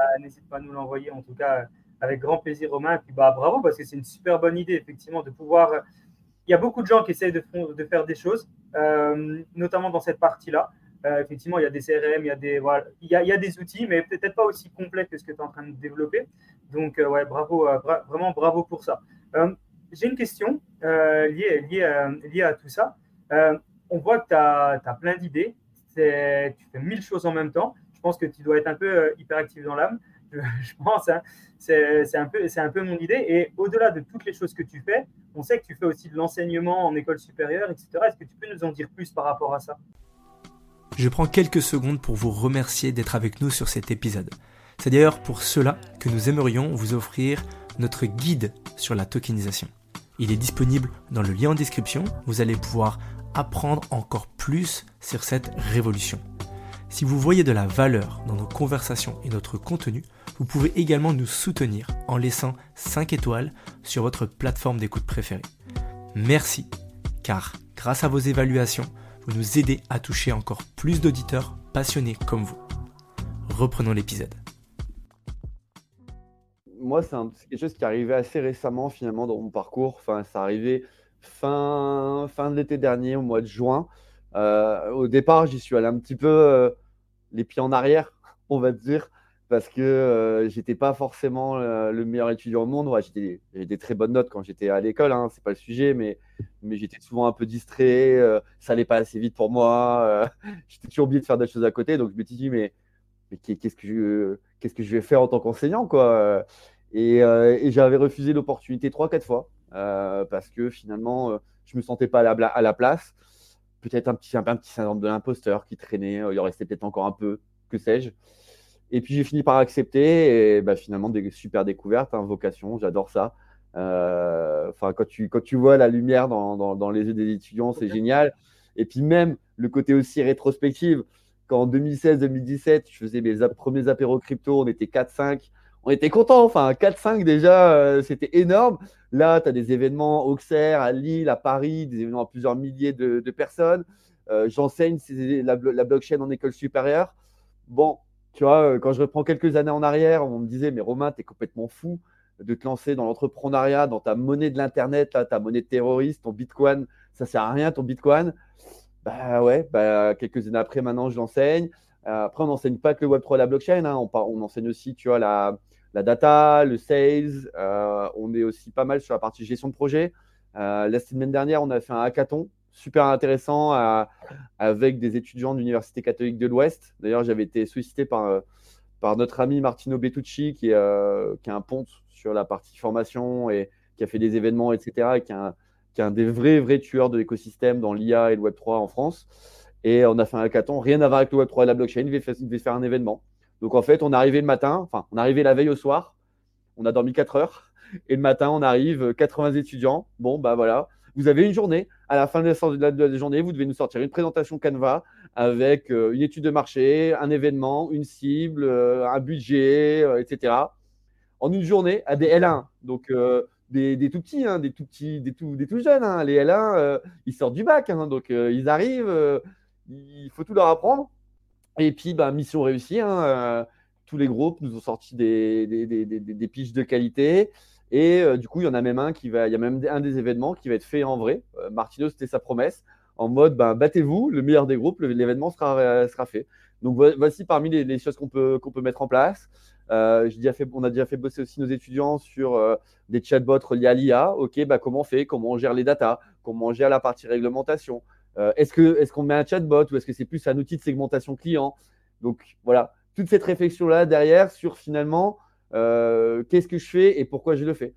pas, à nous l'envoyer. En tout cas, avec grand plaisir, Romain. Et puis, bah, bravo, parce que c'est une super bonne idée, effectivement, de pouvoir. Il y a beaucoup de gens qui essayent de, de faire des choses, euh, notamment dans cette partie-là. Euh, effectivement, il y a des CRM, il y a des, voilà, il, y a, il y a des outils, mais peut-être pas aussi complets que ce que tu es en train de développer. Donc, euh, ouais, bravo, euh, vraiment bravo pour ça. J'ai une question liée, liée, liée, à tout ça. on voit que tu as, plein d'idées, tu fais mille choses en même temps. Je pense que tu dois être un peu hyperactif dans l'âme. [LAUGHS] Je, pense, hein. c'est un, un peu mon idée. Et au-delà de toutes les choses que tu fais, on sait que tu fais aussi de l'enseignement en école supérieure, etc. Est-ce que tu peux nous en dire plus par rapport à ça? Je prends quelques secondes pour vous remercier d'être avec nous sur cet épisode. C'est d'ailleurs pour cela que nous aimerions vous offrir notre guide sur la tokenisation. Il est disponible dans le lien en description, vous allez pouvoir apprendre encore plus sur cette révolution. Si vous voyez de la valeur dans nos conversations et notre contenu, vous pouvez également nous soutenir en laissant 5 étoiles sur votre plateforme d'écoute préférée. Merci, car grâce à vos évaluations, vous nous aidez à toucher encore plus d'auditeurs passionnés comme vous. Reprenons l'épisode. Moi, c'est quelque chose qui est arrivé assez récemment finalement dans mon parcours. Enfin, ça arrivé fin, fin de l'été dernier, au mois de juin. Euh, au départ, j'y suis allé un petit peu euh, les pieds en arrière, [LAUGHS] on va dire parce que euh, j'étais pas forcément euh, le meilleur étudiant au monde. Ouais, j'étais, j'ai des très bonnes notes quand j'étais à l'école, hein, c'est pas le sujet, mais, j'étais souvent un peu distrait, euh, ça allait pas assez vite pour moi, [LAUGHS] j'étais toujours oublié de faire des choses à côté, donc je me suis dit, mais, qu'est-ce, que je, vais faire en tant qu'enseignant quoi et, j'avais refusé l'opportunité 3-4 fois, parce que finalement, je me sentais pas à la, place. Peut-être un petit, un, petit syndrome de l'imposteur qui traînait, il en restait peut-être encore un peu, que sais-je. Et puis j'ai fini par accepter et bah, finalement des super découvertes, hein, vocation, j'adore ça. Euh, enfin, quand tu, quand tu vois la lumière dans, dans, dans les yeux des étudiants, c'est génial. Et puis même le côté aussi rétrospectif, quand en 2016-2017, je faisais mes premiers apéros crypto, on était 4-5, on était content. Enfin, 4-5 déjà, euh, c'était énorme. Là, tu as des événements au Auxerre, à Lille, à Paris, des événements à plusieurs milliers de, de personnes. Euh, J'enseigne la, la blockchain en école supérieure. Bon, tu vois, euh, quand je reprends quelques années en arrière, on me disait, mais Romain, tu es complètement fou de te lancer dans l'entrepreneuriat, dans ta monnaie de l'Internet, ta monnaie terroriste, ton Bitcoin, ça sert à rien ton Bitcoin. Bah ouais, bah, quelques années après, maintenant, je l'enseigne. Euh, après, on n'enseigne pas que le Web3 et la blockchain, hein. on, enseigne aussi, tu vois, la, la data, le sales. Euh, on est aussi pas mal sur la partie gestion de projet. la semaine dernière, on a fait un hackathon super intéressant avec des étudiants de l'Université catholique de l'Ouest. D'ailleurs, j'avais été sollicité par, euh, par notre ami Martino Betucci, qui, euh, qui a un ponte sur la partie formation et qui a fait des événements, etc., et qui est un, des vrais, vrais tueurs de l'écosystème dans l'IA et le Web3 en France. Et on a fait un hackathon, rien à voir avec le Web3 et la blockchain, il devait faire un événement. Donc en fait, on est arrivé le matin, enfin, on est arrivé la veille au soir, on a dormi 4 heures, et le matin, on arrive, 80 étudiants. Bon, bah voilà, vous avez une journée. À la fin de la, journée, vous devez nous sortir une présentation Canva avec euh, une étude de marché, un événement, une cible, euh, un budget, euh, etc. En une journée, à des L1. Donc, des, tout petits, hein, des tout petits, des tout, jeunes. Hein. Les L1, ils sortent du bac. Hein. donc, ils arrivent. il faut tout leur apprendre. Et puis, bah, mission réussie. tous les groupes nous ont sorti des, des, des piches de qualité. Et euh, du coup, il y en a même un qui va, il y a même un des événements qui va être fait en vrai. Euh, Martino, c'était sa promesse. en mode ben, battez-vous, le meilleur des groupes, l'événement sera, sera fait. Donc voici parmi les, choses qu'on peut, qu'on peut mettre en place. Euh, déjà on a déjà fait bosser aussi nos étudiants sur euh, des chatbots reliés à l'IA. Ok, bah, comment on fait? Comment on gère les datas? Comment on gère la partie réglementation? Euh, Est-ce qu'on est qu'on met un chatbot ou est-ce que c'est plus un outil de segmentation client? Donc voilà, toute cette réflexion-là derrière sur finalement qu'est-ce que je fais et pourquoi je le fais?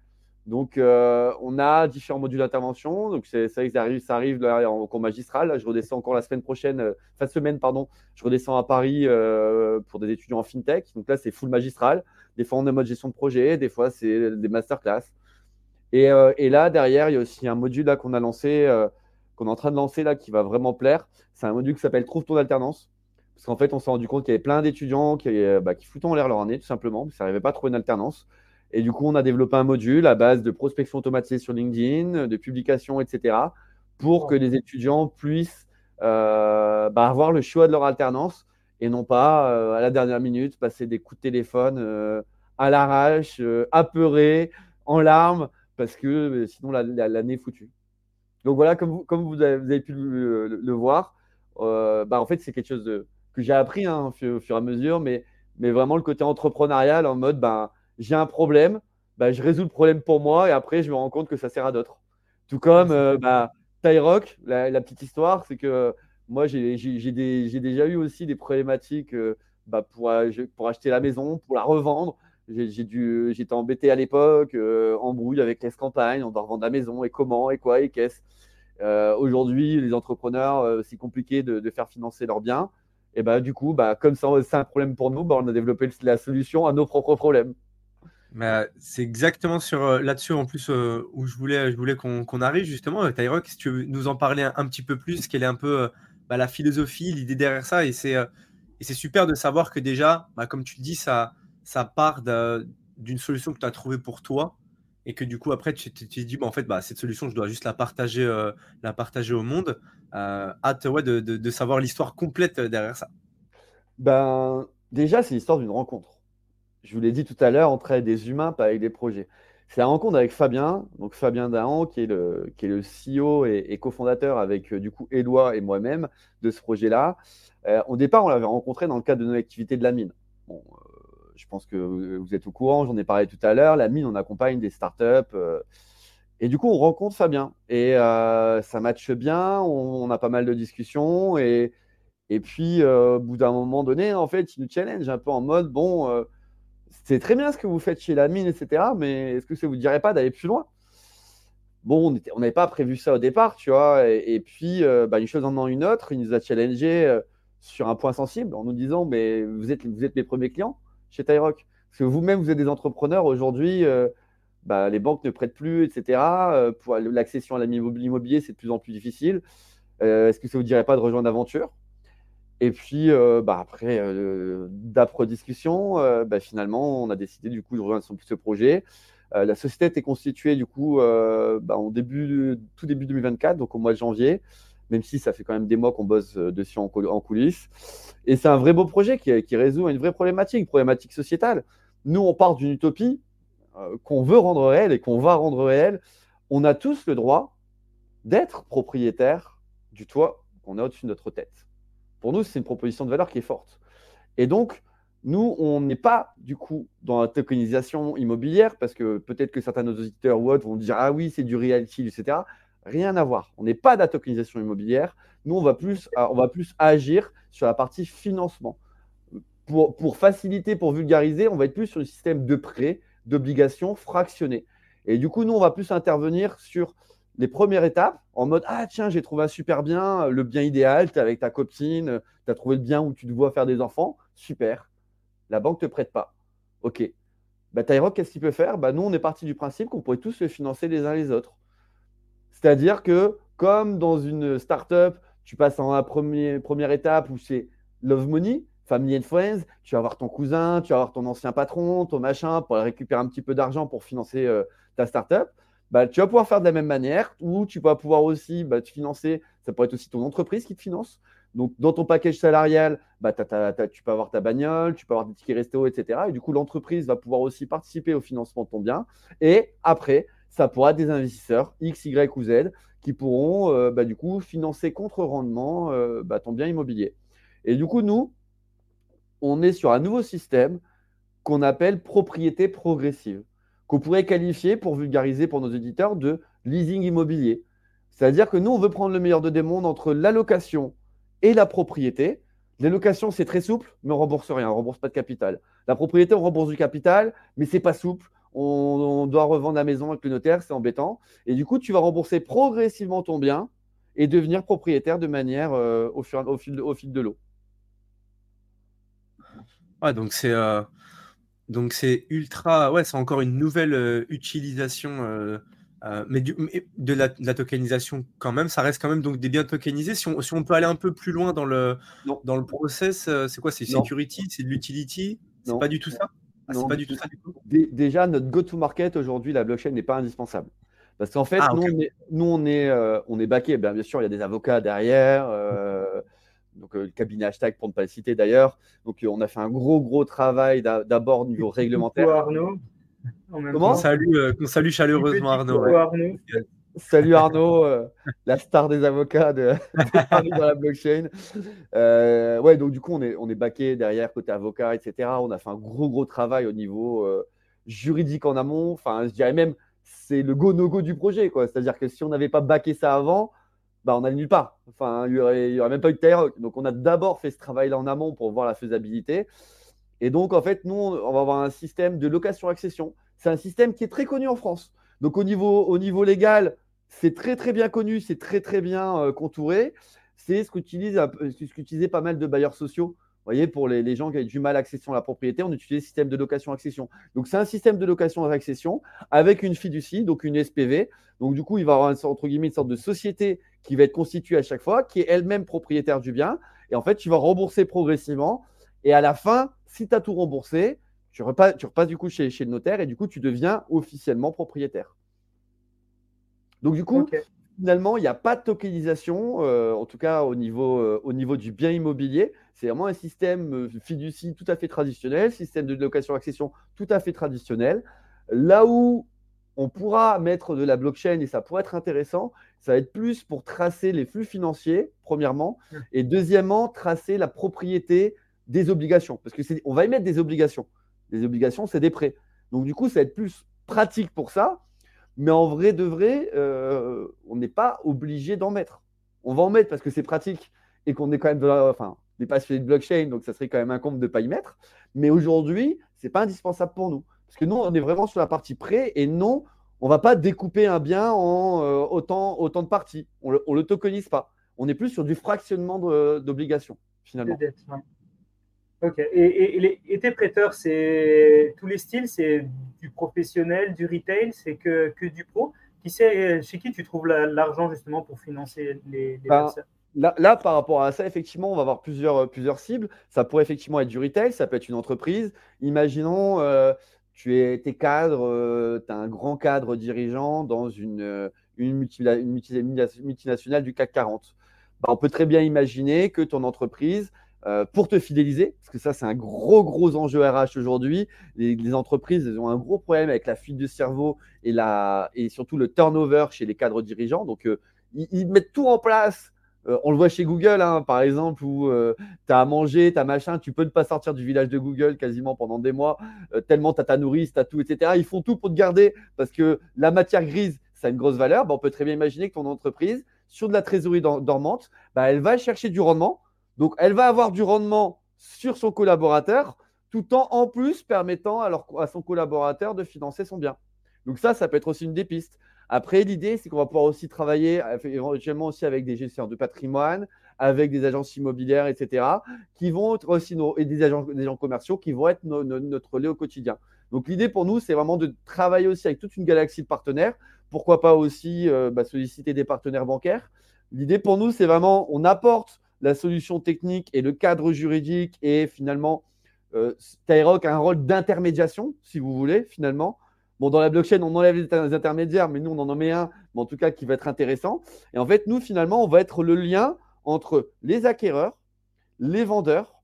Donc, euh, on a différents modules d'intervention. Donc, c'est ça, ça arrive, ça arrive là, en cours magistral. je redescends encore la semaine prochaine, euh, fin de semaine, pardon. Je redescends à Paris euh, pour des étudiants en fintech. Donc là, c'est full magistral. Des fois, on est en mode gestion de projet. Des fois, c'est des masterclass. Et, et, là, derrière, il y a aussi un module là qu'on a lancé, qu'on est en train de lancer là, qui va vraiment plaire. C'est un module qui s'appelle Trouve ton alternance. Parce qu'en fait, on s'est rendu compte qu'il y avait plein d'étudiants qui, bah, qui foutaient en l'air leur année, tout simplement, parce qu'ils n'arrivaient pas à trouver une alternance. Et du coup, on a développé un module à base de prospection automatisée sur LinkedIn, de publication, etc., pour que les étudiants puissent euh, bah, avoir le choix de leur alternance et non pas, euh, à la dernière minute, passer des coups de téléphone euh, à l'arrache, apeurés, en larmes, parce que sinon l'année est foutue. Donc voilà, comme vous, comme vous, avez, pu le, voir, bah, en fait, c'est quelque chose de, que j'ai appris hein, au, fur, et à mesure, mais, mais vraiment le côté entrepreneurial en mode, ben, j'ai un problème, bah, je résous le problème pour moi et après, je me rends compte que ça sert à d'autres. Tout comme euh, bah, Tyrock, la, petite histoire, c'est que moi, j'ai déjà eu aussi des problématiques euh, bah, pour, pour, acheter la maison, pour la revendre. J'étais embêté à l'époque, euh, embrouille avec les campagnes, on doit revendre la maison, et comment, et quoi, et qu'est-ce. Aujourd'hui, les entrepreneurs, c'est compliqué de, faire financer leurs biens. Et bah, du coup, bah, comme c'est un problème pour nous, bah, on a développé la solution à nos propres problèmes. Bah, c'est exactement sur euh, là-dessus en plus euh, où je voulais, je voulais qu'on arrive justement. Tyrock, si tu veux nous en parler un, petit peu plus, quelle est un peu euh, bah, la philosophie, l'idée derrière ça? Et c'est c'est super de savoir que déjà, bah, comme tu le dis, ça, ça part d'une solution que tu as trouvée pour toi. Et que du coup, après, tu te dis, en fait, bah, cette solution, je dois juste la partager, la partager au monde. Hâte ouais, de, de, savoir l'histoire complète derrière ça. Ben, déjà, c'est l'histoire d'une rencontre je vous l'ai dit tout à l'heure, travaille des humains, pas avec des projets. C'est la rencontre avec Fabien, donc Fabien Dahan, qui est le, qui est le CEO et, cofondateur avec euh, du coup Éloi et moi-même de ce projet-là. Euh, au départ, on l'avait rencontré dans le cadre de nos activités de la mine. Bon, euh, je pense que vous êtes au courant, j'en ai parlé tout à l'heure. La mine, on accompagne des startups. Et du coup, on rencontre Fabien. Et ça matche bien, on, a pas mal de discussions. Et, et puis, au bout d'un moment donné, en fait, il nous challenge un peu en mode, bon c'est très bien ce que vous faites chez la etc. Mais est-ce que ça vous dirait pas d'aller plus loin? Bon, on n'avait pas prévu ça au départ, tu vois. Et, puis, euh, bah, une chose en une autre, il nous a challengé euh, sur un point sensible en nous disant Mais vous êtes, vous êtes mes premiers clients chez Tyrock. Parce que vous-même, vous êtes des entrepreneurs. Aujourd'hui, euh, bah, les banques ne prêtent plus, etc. pour l'accession à l'immobilier, c'est de plus en plus difficile. Est-ce que ça vous dirait pas de rejoindre l'aventure et puis, euh, bah, après euh, d'âpres discussions, euh, bah, finalement, on a décidé du coup de rejoindre ce projet. la société était constituée du coup en début, tout début 2024, donc au mois de janvier, même si ça fait quand même des mois qu'on bosse dessus en, coulisses. Et c'est un vrai beau projet qui, résout une vraie problématique, une problématique sociétale. Nous, on part d'une utopie qu'on veut rendre réelle et qu'on va rendre réelle. On a tous le droit d'être propriétaire du toit qu'on a au-dessus de notre tête. Pour nous, c'est une proposition de valeur qui est forte. Et donc, nous, on n'est pas du coup dans la tokenisation immobilière parce que peut-être que certains de nos auditeurs ou autres vont dire Ah oui, c'est du reality, etc. Rien à voir. On n'est pas de la tokenisation immobilière. Nous, on va plus, euh, on va plus agir sur la partie financement. Pour, pour faciliter, pour vulgariser, on va être plus sur le système de prêt, d'obligations fractionnées. Et du coup, nous, on va plus intervenir sur les premières étapes en mode Ah, tiens, j'ai trouvé un super bien, le bien idéal, tu es avec ta copine, tu as trouvé le bien où tu te vois faire des enfants, super. La banque ne te prête pas. Ok. Bah, Tyrock, qu'est-ce qu'il peut faire? Bah, Nous, on est parti du principe qu'on pourrait tous se financer les uns les autres. C'est-à-dire que, comme dans une startup, tu passes en la première étape où c'est love money, family and friends, tu vas voir ton cousin, tu vas voir ton ancien patron, ton machin, pour récupérer un petit peu d'argent pour financer euh, ta startup. Bah, tu vas pouvoir faire de la même manière ou tu vas pouvoir aussi bah, te financer. Ça pourrait être aussi ton entreprise qui te finance. Donc, dans ton package salarial, bah, tu peux avoir ta bagnole, tu peux avoir des tickets resto, etc. Et du coup, l'entreprise va pouvoir aussi participer au financement de ton bien. Et après, ça pourra être des investisseurs X, Y ou Z qui pourront euh, bah, du coup financer contre rendement euh, bah, ton bien immobilier. Et du coup, nous, on est sur un nouveau système qu'on appelle propriété progressive, qu'on pourrait qualifier pour vulgariser pour nos éditeurs de leasing immobilier. C'est-à-dire que nous, on veut prendre le meilleur de des mondes entre l'allocation et la propriété. L'allocation, c'est très souple, mais on rembourse rien, on rembourse pas de capital. La propriété, on rembourse du capital, mais c'est pas souple. On, doit revendre la maison avec le notaire, c'est embêtant. Et du coup, tu vas rembourser progressivement ton bien et devenir propriétaire de manière euh, au, fil, de l'eau. Donc c'est euh, donc c'est ultra ouais c'est encore une nouvelle euh, utilisation mais, de, la, tokenisation quand même. Ça reste quand même donc des biens tokenisés. Si on, si on peut aller un peu plus loin dans le dans le process c'est quoi? C'est security c'est de l'utility? C'est pas du tout ça? Ah, c'est pas du tout ça du coup? Déjà, notre go-to-market aujourd'hui, la blockchain n'est pas indispensable. Parce qu'en fait, ah, nous, on est, nous, on est, euh, on est backé. Bien, bien, sûr, il y a des avocats derrière. Euh, donc, euh, le cabinet hashtag, pour ne pas le citer d'ailleurs. Donc, on a fait un gros, gros travail d'abord au niveau réglementaire. Arnaud. Comment Salut, on salue chaleureusement Arnaud. Arnaud. Salut Arnaud, euh, la star des avocats de, [LAUGHS] dans la blockchain. Euh, ouais, donc du coup, on est, on est baqué derrière côté avocat, etc. On a fait un gros, gros travail au niveau euh, juridique en amont. Enfin, je dirais même, c'est le go-no-go du projet. quoi. C'est-à-dire que si on n'avait pas baqué ça avant, bah, on n'allait nulle part. Enfin, il n'y aurait, même pas eu de terre. Donc, on a d'abord fait ce travail-là en amont pour voir la faisabilité. Et donc, en fait, nous, on va avoir un système de location-accession. C'est un système qui est très connu en France. Donc, au niveau, au niveau légal, c'est très très bien connu, c'est très très bien euh, contouré. C'est ce qu'utilisent ce pas mal de bailleurs sociaux. Vous voyez, pour les, gens qui ont du mal à accession à la propriété, on utilise le système de location-accession. Donc, c'est un système de location-accession avec une fiducie, donc une SPV. Donc, du coup, il va y avoir entre guillemets une sorte de société qui va être constituée à chaque fois, qui est elle-même propriétaire du bien. Et en fait, tu vas rembourser progressivement. Et à la fin, si tu as tout remboursé, tu repasses, du coup chez le notaire et du coup, tu deviens officiellement propriétaire. Donc, du coup, finalement, il n'y a pas de tokenisation, euh, en tout cas au niveau, euh, au niveau du bien immobilier. C'est vraiment un système euh, fiducie tout à fait traditionnel, système de location-accession tout à fait traditionnel. Là où on pourra mettre de la blockchain et ça pourrait être intéressant, ça va être plus pour tracer les flux financiers, premièrement, mmh. et deuxièmement, tracer la propriété des obligations. Parce qu'on va émettre des obligations. Les obligations, c'est des prêts. Donc, du coup, ça va être plus pratique pour ça. Mais en vrai de vrai, euh, on n'est pas obligé d'en mettre. On va en mettre parce que c'est pratique et qu'on est quand même de la, enfin, n'est pas de blockchain, donc ça serait quand même un compte de ne pas y mettre. Mais aujourd'hui, ce n'est pas indispensable pour nous. Parce que nous, on est vraiment sur la partie prêt et non, on ne va pas découper un bien en euh, autant, autant de parties. On ne le, le, tokenise pas. On est plus sur du fractionnement d'obligations, finalement. Ok. Et, tes prêteurs, c'est tous les styles, c'est du professionnel, du retail, c'est que, que du pro. Qui sait, chez qui tu trouves l'argent justement pour financer les, les ben, là, là, par rapport à ça, effectivement, on va avoir plusieurs, plusieurs cibles. Ça pourrait effectivement être du retail, ça peut être une entreprise. Imaginons, euh, tu es tes cadres, euh, tu as un grand cadre dirigeant dans une, euh, une, multinationale du CAC 40. Ben, on peut très bien imaginer que ton entreprise, euh, pour te fidéliser, parce que ça, c'est un gros, gros enjeu RH aujourd'hui. Les, entreprises elles ont un gros problème avec la fuite de cerveau et, la, et surtout le turnover chez les cadres dirigeants. Donc, euh, ils, mettent tout en place. Euh, on le voit chez Google, hein, par exemple, où tu as à manger, tu as machin, tu peux ne pas sortir du village de Google quasiment pendant des mois, tellement tu as ta nourrice, tu as tout, etc. Ils font tout pour te garder parce que la matière grise, ça a une grosse valeur. on peut très bien imaginer que ton entreprise, sur de la trésorerie dormante, bah, elle va chercher du rendement donc, elle va avoir du rendement sur son collaborateur, tout en en plus permettant à, son collaborateur de financer son bien. Donc ça, ça peut être aussi une des pistes. Après, l'idée, c'est qu'on va pouvoir aussi travailler éventuellement aussi avec des gestionnaires de patrimoine, avec des agences immobilières, etc., qui vont être aussi nos, et des agents, des gens commerciaux qui vont être notre relais au quotidien. Donc l'idée pour nous, c'est vraiment de travailler aussi avec toute une galaxie de partenaires. Pourquoi pas aussi euh, bah, solliciter des partenaires bancaires. L'idée pour nous, c'est vraiment, on apporte la solution technique et le cadre juridique et finalement, euh, Tyrock a un rôle d'intermédiation, si vous voulez, finalement. Bon, dans la blockchain, on enlève les intermédiaires, mais nous, on en met un, mais en tout cas, qui va être intéressant. Et en fait, nous, finalement, on va être le lien entre les acquéreurs, les vendeurs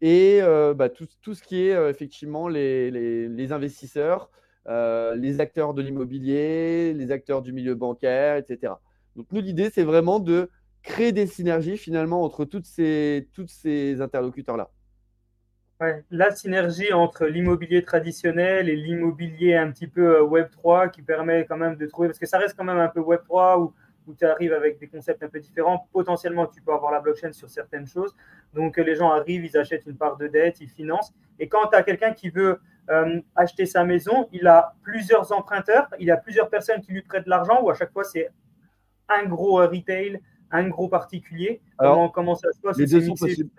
et euh, bah, tout, ce qui est euh, effectivement les, investisseurs, les acteurs de l'immobilier, les acteurs du milieu bancaire, etc. Donc nous, l'idée, c'est vraiment de créer des synergies finalement entre toutes ces, toutes ces interlocuteurs-là. la synergie entre l'immobilier traditionnel et l'immobilier un petit peu euh, Web3 qui permet quand même de trouver, parce que ça reste quand même un peu Web3 où, où tu arrives avec des concepts un peu différents. Potentiellement, tu peux avoir la blockchain sur certaines choses. Donc, les gens arrivent, ils achètent une part de dette, ils financent. Et quand tu as quelqu'un qui veut euh, acheter sa maison, il a plusieurs emprunteurs, il a plusieurs personnes qui lui prêtent de l'argent, ou à chaque fois, c'est un gros retail, un gros particulier comment, ça se passe les deux, sont possibles.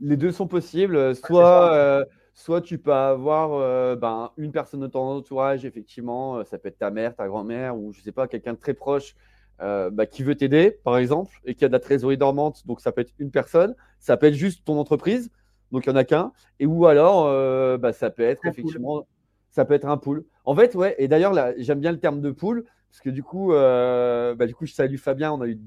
les deux sont possibles. Soit, euh, soit tu peux avoir euh, ben, une personne de ton entourage, effectivement, euh, ça peut être ta mère, ta grand-mère, ou je sais pas, quelqu'un de très proche bah, qui veut t'aider, par exemple, et qui a de la trésorerie dormante. Donc ça peut être une personne, ça peut être juste ton entreprise, donc il n'y en a qu'un, et ou alors bah, ça peut être effectivement, ça peut être un pool. En fait, ouais, et d'ailleurs, j'aime bien le terme de pool parce que du coup, euh, bah, du coup, je salue Fabien, on a eu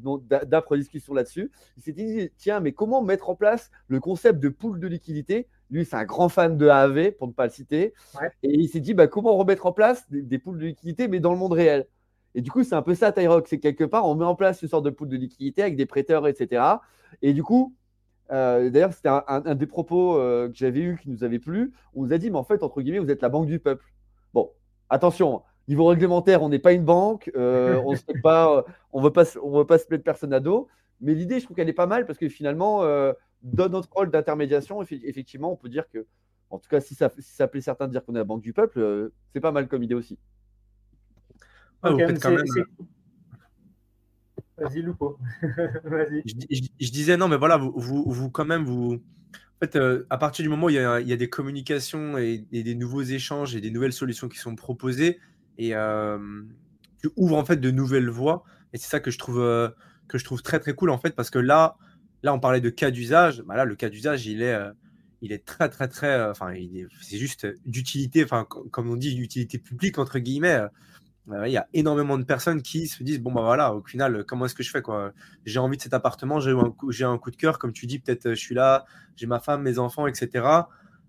d'âpres discussions là-dessus. Il s'est dit, tiens, mais comment mettre en place le concept de pool de liquidité? Lui, c'est un grand fan de AAV, pour ne pas le citer. Et il s'est dit, bah, comment remettre en place des, poules de liquidité, mais dans le monde réel? Et du coup, c'est un peu ça, Tyrock. C'est quelque part, on met en place une sorte de pool de liquidité avec des prêteurs, etc. Et du coup, euh, d'ailleurs, c'était un, des propos euh, que j'avais eu qui nous avait plu. On nous a dit, mais en fait, entre guillemets, vous êtes la banque du peuple. Bon, attention, Niveau réglementaire, on n'est pas une banque, euh, [LAUGHS] on ne pas, on veut pas, on veut pas se mettre personne à dos. Mais l'idée, je trouve qu'elle est pas mal parce que finalement, euh, dans notre rôle d'intermédiation, effectivement, on peut dire que, en tout cas, si ça, si ça plaît certains de dire qu'on est la banque du peuple, euh, c'est pas mal comme idée aussi. Vas-y, Lupo. [LAUGHS] Vas-y. Je, disais non, mais voilà, vous, vous, quand même, vous. En fait, à partir du moment où il y a, il y a des communications et, et, des nouveaux échanges et des nouvelles solutions qui sont proposées, et tu ouvres en fait de nouvelles voies. Et c'est ça que je trouve que je trouve très très cool en fait parce que là là on parlait de cas d'usage. Bah là le cas d'usage il est il est très très très enfin c'est juste d'utilité enfin comme on dit d'utilité publique entre guillemets. il y a énormément de personnes qui se disent bon bah voilà au final comment est-ce que je fais quoi? J'ai envie de cet appartement j'ai un coup j'ai un coup de cœur comme tu dis peut-être je suis là j'ai ma femme mes enfants etc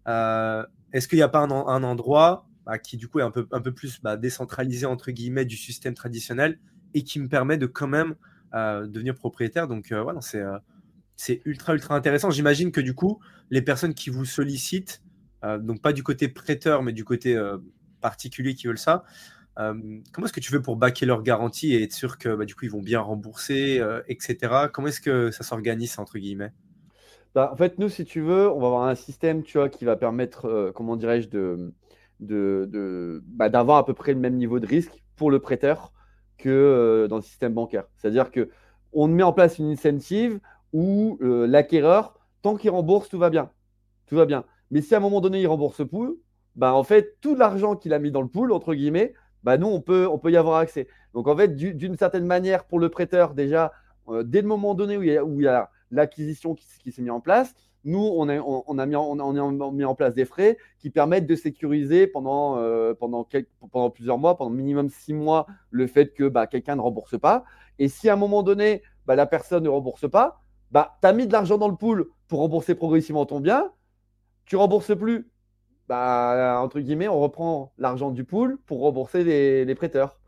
est-ce qu'il n'y a pas un endroit bah, qui du coup est un peu, un peu plus bah, décentralisé entre guillemets du système traditionnel et qui me permet de quand même euh, devenir propriétaire. Donc euh, voilà, c'est euh, c'est ultra ultra intéressant. J'imagine que du coup, les personnes qui vous sollicitent, donc pas du côté prêteur, mais du côté particulier qui veulent ça, comment est-ce que tu veux pour baquer leur garantie et être sûr que bah, du coup ils vont bien rembourser, etc. Comment est-ce que ça s'organise entre guillemets? Bah, En fait, nous, si tu veux, on va avoir un système, tu vois, qui va permettre, comment dirais-je, de de, bah, d'avoir à peu près le même niveau de risque pour le prêteur que euh, dans le système bancaire. C'est-à-dire que on met en place une incentive où euh, l'acquéreur, tant qu'il rembourse, tout va bien. Tout va bien. Mais si à un moment donné, il rembourse pool, bah, en fait, tout l'argent qu'il a mis dans le pool, entre guillemets, bah, nous, on peut, on peut y avoir accès. Donc, en fait, d'une certaine manière, pour le prêteur, déjà, euh, dès le moment donné où il y a, où il y a l'acquisition qui, qui s'est mise en place, nous, on a, mis en, place des frais qui permettent de sécuriser pendant, euh, plusieurs mois, pendant minimum six mois, le fait que bah, quelqu'un ne rembourse pas. Et si à un moment donné, bah, la personne ne rembourse pas, bah, tu as mis de l'argent dans le pool pour rembourser progressivement ton bien, tu rembourses plus. Bah, entre guillemets, on reprend l'argent du pool pour rembourser les, les prêteurs.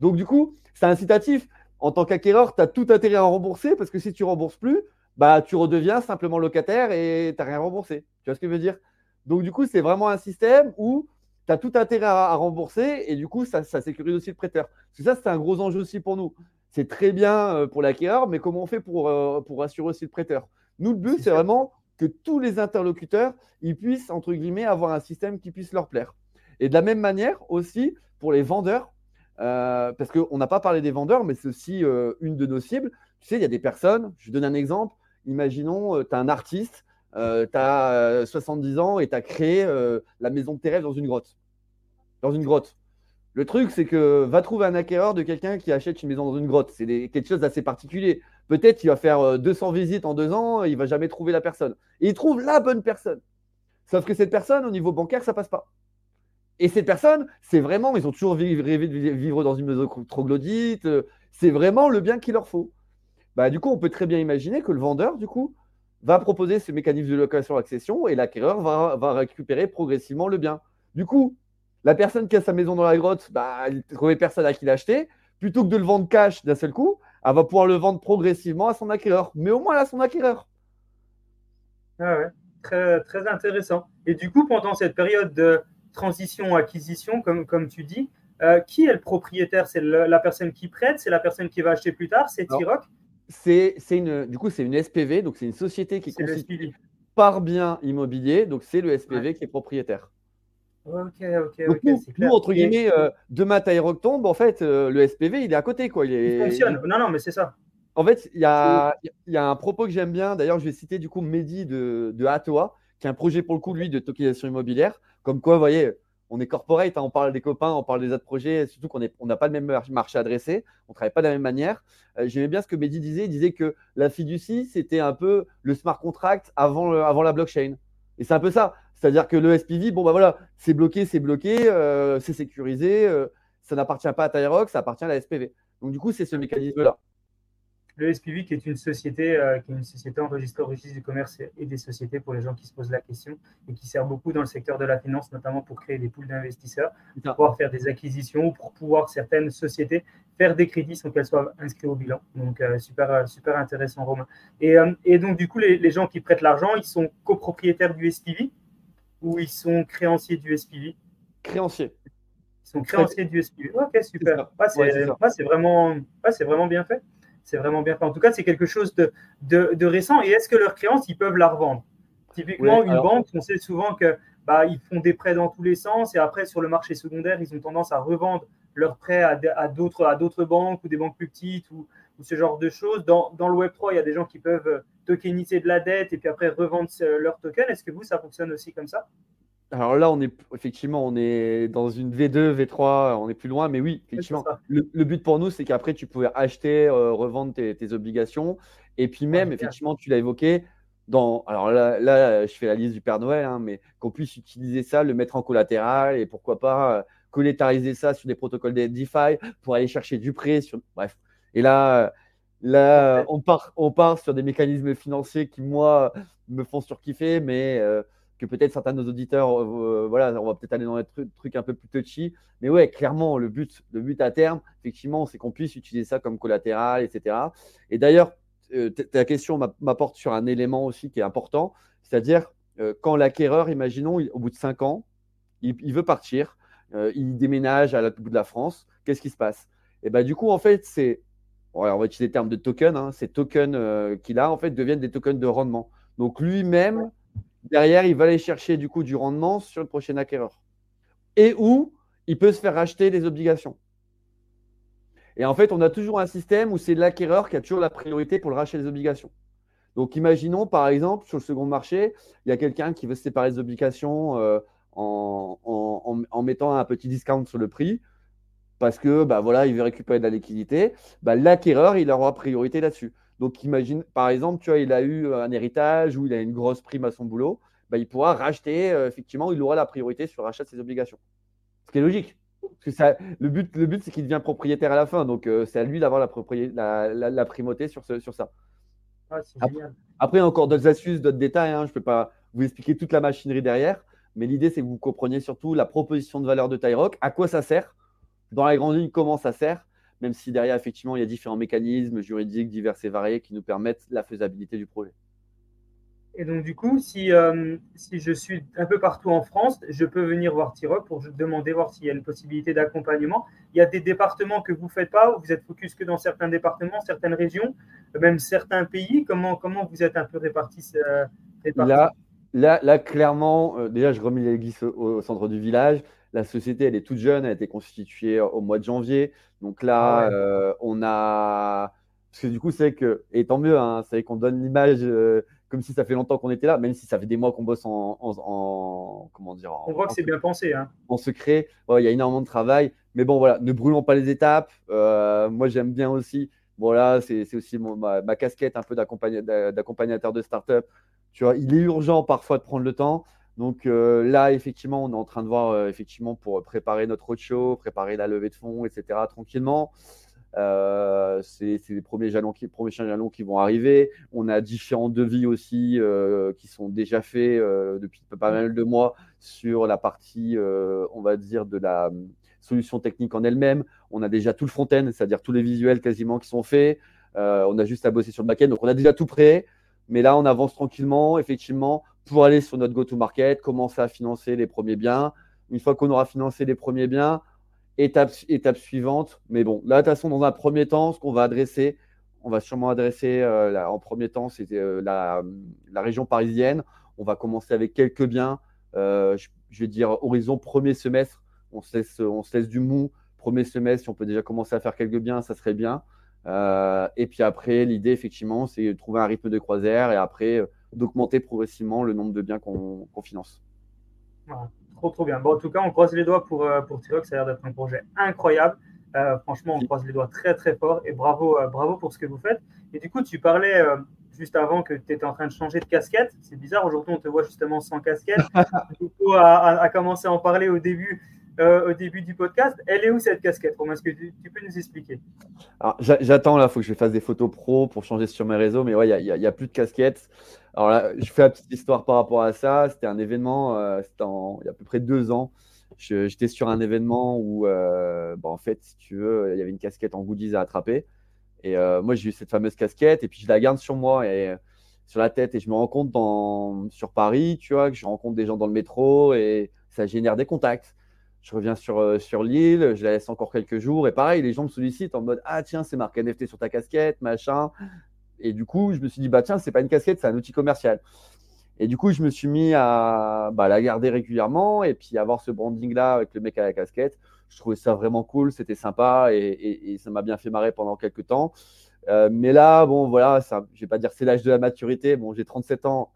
Donc, du coup, c'est incitatif. En tant qu'acquéreur, tu as tout intérêt à rembourser parce que si tu rembourses plus, bah, tu redeviens simplement locataire et tu n'as rien remboursé. Tu vois ce que je veux dire? Donc, du coup, c'est vraiment un système où tu as tout intérêt à, rembourser et du coup, ça, sécurise aussi le prêteur. Parce que ça, c'est un gros enjeu aussi pour nous. C'est très bien euh, pour l'acquéreur, mais comment on fait pour, euh, pour assurer aussi le prêteur? Nous, le but, c'est vraiment que tous les interlocuteurs ils puissent, entre guillemets, avoir un système qui puisse leur plaire. Et de la même manière aussi pour les vendeurs, euh, parce qu'on n'a pas parlé des vendeurs, mais c'est aussi une de nos cibles. Tu sais, il y a des personnes, je donne un exemple, imaginons, euh, tu as un artiste, euh, tu as 70 ans et tu as créé euh, la maison de tes rêves dans une grotte. Dans une grotte. Le truc, c'est que va trouver un acquéreur de quelqu'un qui achète une maison dans une grotte. C'est quelque chose d'assez particulier. Peut-être qu'il va faire 200 visites en deux ans, il va jamais trouver la personne. Il trouve la bonne personne. Sauf que cette personne, au niveau bancaire, ça passe pas. Et cette personne, c'est vraiment, ils ont toujours rêvé de vivre dans une maison troglodyte. C'est vraiment le bien qu'il leur faut. Bah, du coup, on peut très bien imaginer que le vendeur, du coup, va proposer ce mécanisme de location-accession et l'acquéreur va, va, récupérer progressivement le bien. Du coup, La personne qui a sa maison dans la grotte, bah, elle ne trouvait personne à qui l'acheter. Plutôt que de le vendre cash d'un seul coup, elle va pouvoir le vendre progressivement à son acquéreur. Mais au moins, a son acquéreur. Ah ouais, très, très intéressant. Et du coup, pendant cette période de transition-acquisition, comme, comme tu dis, euh, qui est le propriétaire? C'est la personne qui prête? C'est la personne qui va acheter plus tard? C'est Tiroc c'est, une, Du coup, c'est une SPV, donc c'est une société qui est constituée par bien immobilier, donc c'est le SPV qui est propriétaire. Ok, ok, ok. Nous, entre guillemets, euh, demain Tyrock tombe, en fait, euh, le SPV, il est à côté. Quoi. Il, fonctionne. Non, non, mais c'est ça. En fait, il y a, y a, un propos que j'aime bien. D'ailleurs, je vais citer du coup Mehdi de, de Atoa, qui a un projet pour le coup, lui, de tokenisation immobilière. Comme quoi, vous voyez, on est corporate, hein, on parle des copains, on parle des autres projets, surtout qu'on n'a on pas le même marché adressé, on ne travaille pas de la même manière. Euh, j'aimais bien ce que Mehdi disait, il disait que la fiducie, c'était un peu le smart contract avant, avant la blockchain. Et c'est un peu ça. C'est-à-dire que le SPV, bon, bah voilà, c'est bloqué, c'est bloqué, euh, c'est sécurisé, euh, ça n'appartient pas à Tyrock, ça appartient à la SPV. Donc, du coup, c'est ce mécanisme-là le SPV qui est une société euh, qui est une société enregistrée au registre du commerce et des sociétés pour les gens qui se posent la question et qui sert beaucoup dans le secteur de la finance, notamment pour créer des poules d'investisseurs, pour pouvoir faire des acquisitions ou pour pouvoir certaines sociétés faire des crédits sans qu'elles soient inscrites au bilan. Donc euh, super euh, super intéressant Romain. Et, et donc du coup les, les, gens qui prêtent l'argent, ils sont copropriétaires du SPV ou ils sont créanciers du SPV Créanciers. Ils sont créanciers du SPV. Ok super. c'est vraiment c'est vraiment bien fait c'est vraiment bien fait. En tout cas, c'est quelque chose de, de, récent. Et est-ce que leurs créances, ils peuvent la revendre? Typiquement, une banque, on sait souvent que bah, ils font des prêts dans tous les sens et après, sur le marché secondaire, ils ont tendance à revendre leurs prêts à, à d'autres banques ou des banques plus petites ou, ce genre de choses. Dans, dans, le Web3, il y a des gens qui peuvent tokeniser de la dette et puis après revendre leurs tokens. Est-ce que vous, ça fonctionne aussi comme ça? Alors là, on est effectivement, on est dans une V2, V3, on est plus loin, mais oui, effectivement. Le, but pour nous, c'est qu'après, tu pouvais acheter, euh, revendre tes, obligations. Et puis même, effectivement, tu l'as évoqué, dans, alors là, là, je fais la liste du Père Noël, hein, mais qu'on puisse utiliser ça, le mettre en collatéral et pourquoi pas euh, collatériser ça sur des protocoles de DeFi pour aller chercher du prêt. Sur... Bref. Et là, là on, part, on part sur des mécanismes financiers qui, moi, me font surkiffer, mais. Euh, que peut-être certains de nos auditeurs, euh, euh, voilà, on va peut-être aller dans des trucs, un peu plus touchy. Mais ouais, clairement, le but, le but à terme, effectivement, c'est qu'on puisse utiliser ça comme collatéral, etc. Et d'ailleurs, euh, ta question m'apporte sur un élément aussi qui est important, c'est-à-dire quand l'acquéreur, imaginons, au bout de cinq ans, il, veut partir, il déménage à l'autre bout de la France, qu'est-ce qui se passe? Et ben du coup, en fait, c'est, on va utiliser les termes de token, hein, ces tokens qu'il a, en fait, deviennent des tokens de rendement. Donc lui-même, Derrière, il va aller chercher du coup du rendement sur le prochain acquéreur. Et où il peut se faire acheter des obligations. Et en fait, on a toujours un système où c'est l'acquéreur qui a toujours la priorité pour le rachat des obligations. Donc, imaginons par exemple sur le second marché, il y a quelqu'un qui veut se séparer des obligations euh, en, mettant un petit discount sur le prix parce que bah, voilà, il veut récupérer de la liquidité. Bah, l'acquéreur, il aura priorité là-dessus. Donc, imagine, par exemple, tu vois, il a eu un héritage ou il a une grosse prime à son boulot, bah, il pourra racheter, euh, effectivement, il aura la priorité sur l'achat de ses obligations. Ce qui est logique. Parce que ça, le but, le but c'est qu'il devient propriétaire à la fin. Donc, euh, c'est à lui d'avoir la, la, la, primauté sur, ce, sur ça. Ah, après, après, encore d'autres astuces, d'autres détails. Hein. Je ne peux pas vous expliquer toute la machinerie derrière. Mais l'idée, c'est que vous compreniez surtout la proposition de valeur de Tyrock, à quoi ça sert, dans la grande ligne, comment ça sert, même si derrière, effectivement, il y a différents mécanismes juridiques divers et variés qui nous permettent la faisabilité du projet. Et donc, du coup, si, euh, si je suis un peu partout en France, je peux venir voir Tiroc pour demander voir s'il y a une possibilité d'accompagnement. Il y a des départements que vous ne faites pas, ou vous êtes focus que dans certains départements, certaines régions, même certains pays? Comment, comment vous êtes un peu répartis, euh, là, là, là, clairement, euh, déjà, je remets l'église au, centre du village. La société, elle est toute jeune, elle a été constituée au mois de janvier. Donc là, ah euh, on a. Parce que du coup, c'est que. Et tant mieux, hein, c'est qu'on donne l'image euh, comme si ça fait longtemps qu'on était là, même si ça fait des mois qu'on bosse en, en, Comment dire On voit que c'est bien pensé. Hein. En secret. il y a énormément de travail. Mais bon, voilà, ne brûlons pas les étapes. Euh, moi, j'aime bien aussi. Voilà, c'est aussi ma, ma, casquette un peu d'accompagnateur de start-up. Tu vois, il est urgent parfois de prendre le temps. Donc euh, là, effectivement, on est en train de voir, euh, effectivement, pour préparer notre roadshow, préparer la levée de fonds, etc., tranquillement. Euh, c'est les premiers jalons, qui, premiers jalons qui vont arriver. On a différents devis aussi qui sont déjà faits depuis pas mal de mois sur la partie, on va dire, de la solution technique en elle-même. On a déjà tout le front-end, c'est-à-dire tous les visuels quasiment qui sont faits. on a juste à bosser sur le back-end. Donc on a déjà tout prêt. Mais là, on avance tranquillement, effectivement, pour aller sur notre go-to-market, commencer à financer les premiers biens. Une fois qu'on aura financé les premiers biens, étape, suivante. Mais bon, là, de toute façon, dans un premier temps, ce qu'on va adresser, on va sûrement adresser euh, en premier temps, c'était euh, la, région parisienne. On va commencer avec quelques biens. Euh, je, vais dire horizon premier semestre. On se, laisse, on se laisse du mou. Premier semestre, si on peut déjà commencer à faire quelques biens, ça serait bien. et puis après, l'idée, effectivement, c'est de trouver un rythme de croisière et après d'augmenter progressivement le nombre de biens qu'on finance. Trop, trop bien. Bon, en tout cas, on croise les doigts pour, euh, pour Tirox. Ça a l'air d'être un projet incroyable. Euh, franchement, on croise les doigts très, très fort. Et bravo, euh, bravo pour ce que vous faites. Et du coup, tu parlais juste avant que tu étais en train de changer de casquette. C'est bizarre. Aujourd'hui, on te voit justement sans casquette. [LAUGHS] du coup, à, à, commencer à en parler au début. au début du podcast. Elle est où cette casquette? Est-ce que tu, peux nous expliquer? J'attends là, il faut que je fasse des photos pro pour changer sur mes réseaux, mais ouais, il n'y a, a, plus de casquette. Alors là, je fais la petite histoire par rapport à ça. C'était un événement, euh, c'était il y a à peu près deux ans. J'étais sur un événement où, euh, bah, en fait, si tu veux, il y avait une casquette en goodies à attraper. Et euh, moi, j'ai eu cette fameuse casquette et puis je la garde sur moi et sur la tête. Et je me rends compte dans, sur Paris, tu vois, que je rencontre des gens dans le métro et ça génère des contacts. Je reviens sur, sur l'île, je la laisse encore quelques jours et pareil, les gens me sollicitent en mode Ah, tiens, c'est marqué NFT sur ta casquette, machin. Et du coup, je me suis dit, bah tiens, c'est pas une casquette, c'est un outil commercial. Et du coup, je me suis mis à bah, la garder régulièrement et puis avoir ce branding-là avec le mec à la casquette. Je trouvais ça vraiment cool, c'était sympa et, ça m'a bien fait marrer pendant quelques temps. Euh, mais là, bon, voilà, je vais pas dire c'est l'âge de la maturité. Bon, j'ai 37 ans.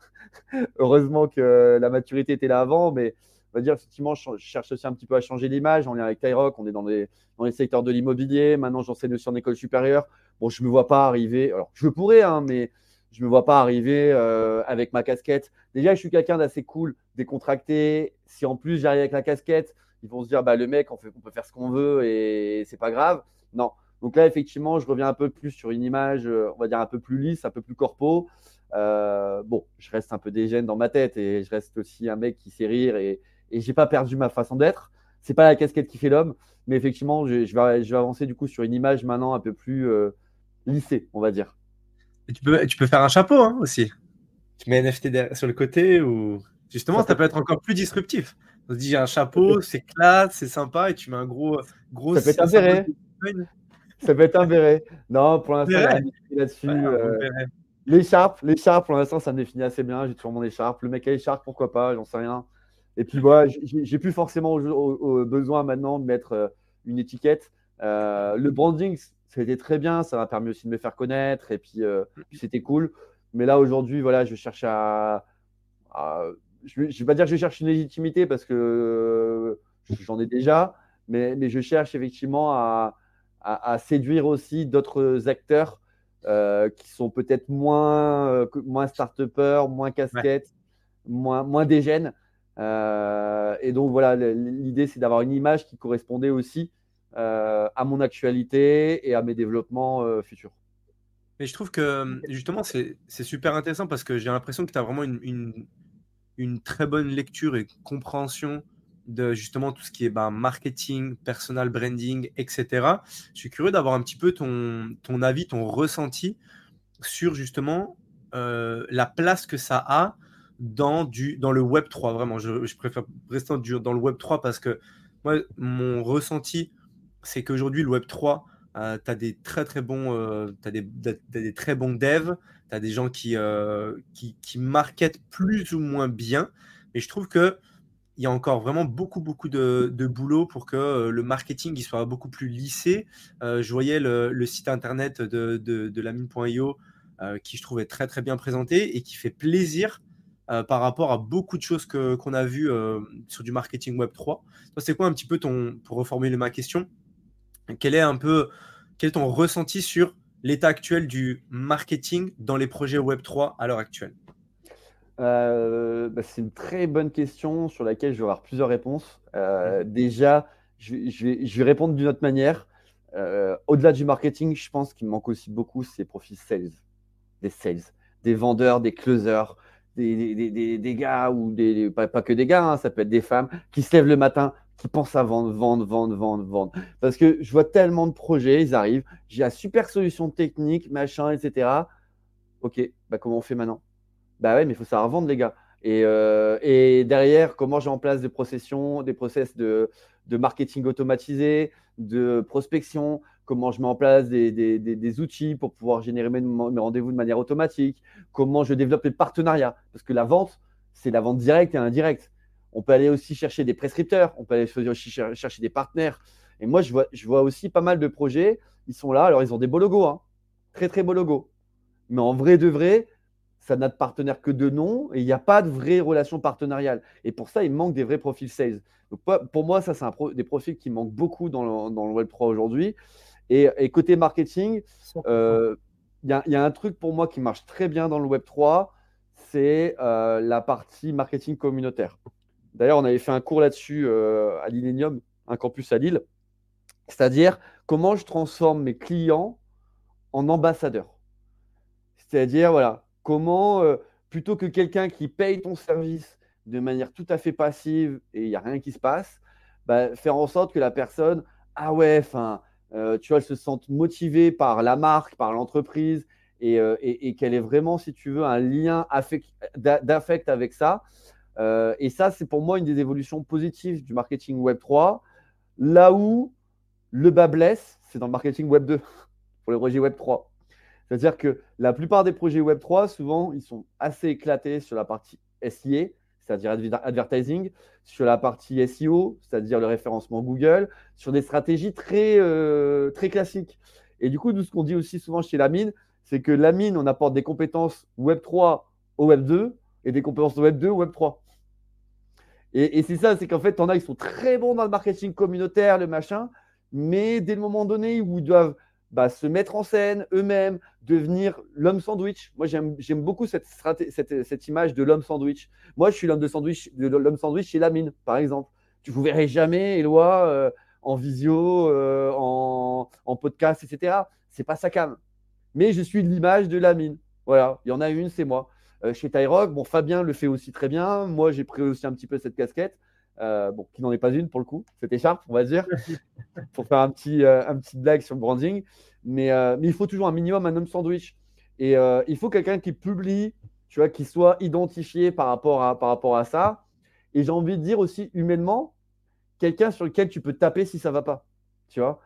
[LAUGHS] Heureusement que la maturité était là avant, mais on va dire effectivement, je cherche aussi un petit peu à changer l'image. On est avec Tyrock, on est dans les, dans les secteurs de l'immobilier. Maintenant, j'enseigne aussi en école supérieure. Bon, je ne me vois pas arriver. Alors, je pourrais, hein, mais je ne me vois pas arriver euh, avec ma casquette. Déjà, je suis quelqu'un d'assez cool, décontracté. Si en plus j'arrive avec la casquette, ils vont se dire bah, le mec, on, peut faire ce qu'on veut et c'est pas grave. Non. Donc là, effectivement, je reviens un peu plus sur une image, euh, on va dire un peu plus lisse, un peu plus corpo. Euh, bon, je reste un peu dégène dans ma tête et je reste aussi un mec qui sait rire et, et j'ai pas perdu ma façon d'être. C'est pas la casquette qui fait l'homme, mais effectivement, je, vais, je, vais, avancer du coup sur une image maintenant un peu plus lycée, on va dire. tu, peux, tu peux faire un chapeau hein, aussi. Tu mets NFT sur le côté ou justement, ça, peut... être encore plus disruptif. On se dit, j'ai un chapeau, c'est classe, c'est sympa, et tu mets un gros. gros ça peut être un béret. Ça peut être un béret. Non, pour l'instant, là-dessus. Euh, l'écharpe, l'écharpe, pour l'instant, ça me définit assez bien. J'ai toujours mon écharpe. Le mec à écharpe, pourquoi pas, j'en sais rien. Et puis, voilà, j'ai plus forcément besoin maintenant de mettre euh, une étiquette. Euh, le branding, c'était très bien, ça m'a permis aussi de me faire connaître et puis, euh, mm. c'était cool. Mais là aujourd'hui, voilà, je cherche à, je ne vais pas dire que je cherche une légitimité parce que euh, j'en ai déjà, mais, mais, je cherche effectivement à, à, séduire aussi d'autres acteurs euh, qui sont peut-être moins, moins start-upers, moins casquettes, moins, moins dégènes. et donc voilà, l'idée c'est d'avoir une image qui correspondait aussi euh, à mon actualité et à mes développements euh, futurs. Mais je trouve que justement, c'est super intéressant parce que j'ai l'impression que tu as vraiment une, très bonne lecture et compréhension de justement tout ce qui est ben, marketing, personal branding, etc. Je suis curieux d'avoir un petit peu ton, avis, ton ressenti sur justement euh, la place que ça a dans le Web 3. Vraiment, je, je préfère rester dans le Web 3 parce que moi, mon ressenti c'est qu'aujourd'hui, le Web 3, tu as des très très bons, euh, des, très bons devs, tu as des gens qui, euh, qui, marketent plus ou moins bien, mais je trouve que il y a encore vraiment beaucoup beaucoup de, de boulot pour que euh, le marketing soit beaucoup plus lissé. je voyais le, site internet de, de, de lamine.io qui je trouvais très très bien présenté et qui fait plaisir par rapport à beaucoup de choses qu'on a vues sur du marketing Web 3. C'est quoi un petit peu ton, pour reformuler ma question, quel est un peu, quel est ton ressenti sur l'état actuel du marketing dans les projets Web3 à l'heure actuelle? Euh, bah, C'est une très bonne question sur laquelle je vais avoir plusieurs réponses. Euh, déjà, je, vais, répondre d'une autre manière. au-delà du marketing, je pense qu'il manque aussi beaucoup ces profils sales, des sales, des vendeurs, des closers, des, des, gars ou des, pas, que des gars, hein, ça peut être des femmes qui se lèvent le matin, qui pensent à vendre, vendre, vendre, vendre, vendre. Parce que je vois tellement de projets, ils arrivent, j'ai la super solution technique, machin, etc. Ok, bah comment on fait maintenant? Bah ouais, mais il faut savoir vendre, les gars. Et, euh, et derrière, comment j'ai en place des processions, des process de, de marketing automatisé, de prospection, comment je mets en place des, outils pour pouvoir générer mes, rendez-vous de manière automatique, comment je développe les partenariats? Parce que la vente, c'est la vente directe et indirecte. On peut aller aussi chercher des prescripteurs, on peut aller aussi chercher des partenaires. Et moi, je vois, je vois aussi pas mal de projets. Ils sont là, alors ils ont des beaux logos, hein. très très beaux logos. Mais en vrai de vrai, ça n'a de partenaire que de nom et il n'y a pas de vraie relation partenariale. Et pour ça, il manque des vrais profils sales. pour moi, ça, c'est des profils qui manquent beaucoup dans le, dans le Web3 aujourd'hui. Et, côté marketing, euh, il y, a un truc pour moi qui marche très bien dans le Web3, c'est euh, la partie marketing communautaire. D'ailleurs, on avait fait un cours là-dessus euh, à l'Illenium, un campus à Lille. C'est-à-dire comment je transforme mes clients en ambassadeurs? C'est-à-dire, voilà, comment, plutôt que quelqu'un qui paye ton service de manière tout à fait passive et il n'y a rien qui se passe, bah, faire en sorte que la personne, ah ouais, euh, tu vois, elle se sente motivée par la marque, par l'entreprise, et, euh, qu'elle ait vraiment, si tu veux, un lien d'affect avec ça. Euh, et ça, c'est pour moi une des évolutions positives du marketing Web 3. Là où le bas blesse, c'est dans le marketing Web 2, [LAUGHS] pour les projets Web 3. C'est-à-dire que la plupart des projets Web 3, souvent, ils sont assez éclatés sur la partie SIA, c'est-à-dire advertising, sur la partie SEO, c'est-à-dire le référencement Google, sur des stratégies très, euh, très classiques. Et du coup, nous, ce qu'on dit aussi souvent chez la mine, c'est que la mine, on apporte des compétences Web 3 au Web 2 et des compétences Web 2 au Web 3. Et, c'est ça, c'est qu'en fait, en as, ils sont très bons dans le marketing communautaire, le machin, mais dès le moment donné où ils doivent bah, se mettre en scène eux-mêmes, devenir l'homme sandwich. Moi, j'aime beaucoup cette, cette, image de l'homme sandwich. Moi, je suis l'homme de sandwich, l'homme sandwich chez Lamine, par exemple. Tu ne vous verrez jamais, Eloi, euh, en visio, euh, en, podcast, etc. C'est pas sa cam. Mais je suis l'image de Lamine. Voilà, il y en a une, c'est moi. Euh, chez Tyrock, bon, Fabien le fait aussi très bien. Moi, j'ai pris aussi un petit peu cette casquette. bon, qui n'en est pas une pour le coup, cette écharpe, on va dire. [LAUGHS] pour faire un petit, euh, un petit blague sur le branding. Mais, euh, mais, il faut toujours un minimum un homme sandwich. Et euh, il faut quelqu'un qui publie, tu vois, qui soit identifié par rapport à, par rapport à ça. Et j'ai envie de dire aussi humainement, quelqu'un sur lequel tu peux taper si ça va pas. Tu vois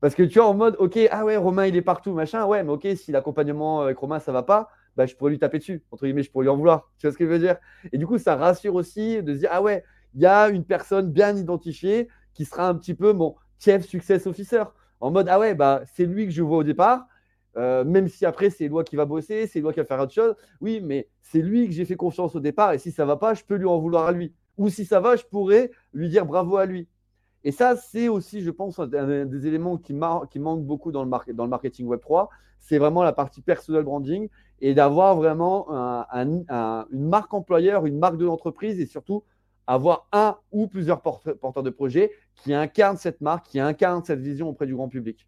Parce que tu vois, en mode, ok, ah ouais, Romain, il est partout, machin. Ouais, mais ok, si l'accompagnement avec Romain, ça va pas, bah, je pourrais lui taper dessus. Entre guillemets, je pourrais lui en vouloir. Tu vois ce que je veux dire? Et du coup, ça rassure aussi de se dire, ah ouais, il y a une personne bien identifiée qui sera un petit peu mon Chief Success Officer. En mode, ah ouais, bah, c'est lui que je vois au départ. Euh, même si après, c'est Eloi qui va bosser, c'est Eloi qui va faire autre chose. Oui, mais c'est lui que j'ai fait confiance au départ. Et si ça va pas, je peux lui en vouloir à lui. Ou si ça va, je pourrais lui dire bravo à lui. Et ça, c'est aussi, je pense, un des éléments qui, manquent beaucoup dans le, dans le marketing Web3. C'est vraiment la partie personal branding et d'avoir vraiment une marque employeur, une marque de l'entreprise et surtout avoir un ou plusieurs porteurs de projets qui incarnent cette marque, qui incarnent cette vision auprès du grand public.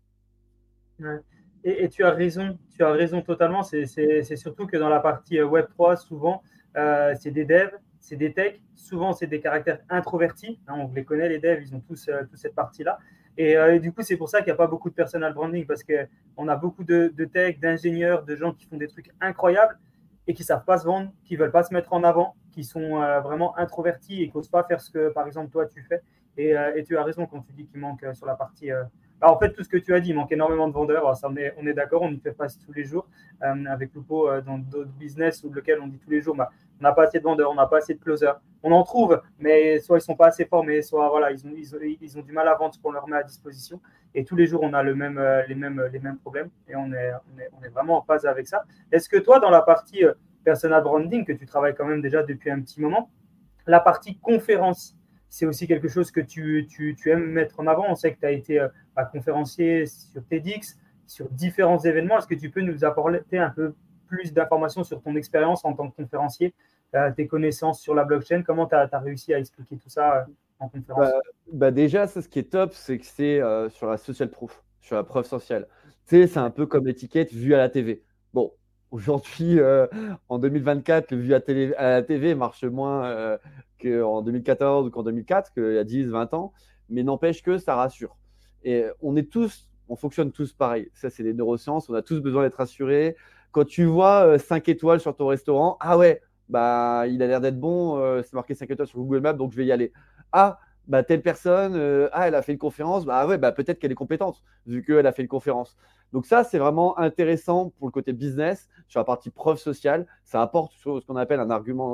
Et, tu as raison, tu as raison totalement. C'est surtout que dans la partie euh, Web 3, souvent, euh, c'est des devs, c'est des techs, souvent c'est des caractères introvertis. Hein, on les connaît, les devs, ils ont tous, euh, cette partie-là. Et, du coup, c'est pour ça qu'il n'y a pas beaucoup de personal branding parce qu'on a beaucoup de, de tech, d'ingénieurs, de gens qui font des trucs incroyables et qui ne savent pas se vendre, qui ne veulent pas se mettre en avant, qui sont euh, vraiment introvertis et qui n'osent pas faire ce que, par exemple, toi, tu fais. Et, euh, tu as raison quand tu dis qu'il manque euh, sur la partie. En fait, tout ce que tu as dit, il manque énormément de vendeurs. On est, d'accord, on y fait face tous les jours. avec Lupo, dans d'autres business ou lequel on dit tous les jours, bah, on n'a pas assez de vendeurs, on n'a pas assez de closers. On en trouve, mais soit ils ne sont pas assez formés, soit voilà, ils, ont, du mal à vendre ce qu'on leur met à disposition. Et tous les jours, on a le même, les, mêmes, les mêmes problèmes et on est, vraiment en phase avec ça. Est-ce que toi, dans la partie personal branding que tu travailles quand même déjà depuis un petit moment. La partie conférence, c'est aussi quelque chose que tu, tu, tu, aimes mettre en avant? On sait que tu as été euh, bah, conférencier sur TEDx, sur différents événements. Est-ce que tu peux nous apporter un peu plus d'informations sur ton expérience en tant que conférencier, euh, tes connaissances sur la blockchain? Comment tu as, réussi à expliquer tout ça euh, en conférence? Bah, bah, Déjà, ce qui est top, c'est que c'est sur la social proof. sur la preuve sociale. Tu sais, c'est un peu comme l'étiquette vue à la TV. Bon, aujourd'hui, euh, en 2024, le vue à, à, la TV marche moins euh, qu'en 2014 ou qu'en 2004, qu'il y a 10, 20 ans, mais n'empêche que ça rassure. Et on est tous, on fonctionne tous pareil. Ça, c'est des neurosciences, on a tous besoin d'être rassurés. Quand tu vois 5 euh, étoiles sur ton restaurant, ah ouais, bah, il a l'air d'être bon, c'est marqué 5 étoiles sur Google Maps, donc je vais y aller. Ah, bah, telle personne, euh, ah, elle a fait une conférence, bah ouais, bah, peut-être qu'elle est compétente, vu qu'elle a fait une conférence. Donc ça, c'est vraiment intéressant pour le côté business, sur la partie preuve sociale. Ça apporte ce qu'on appelle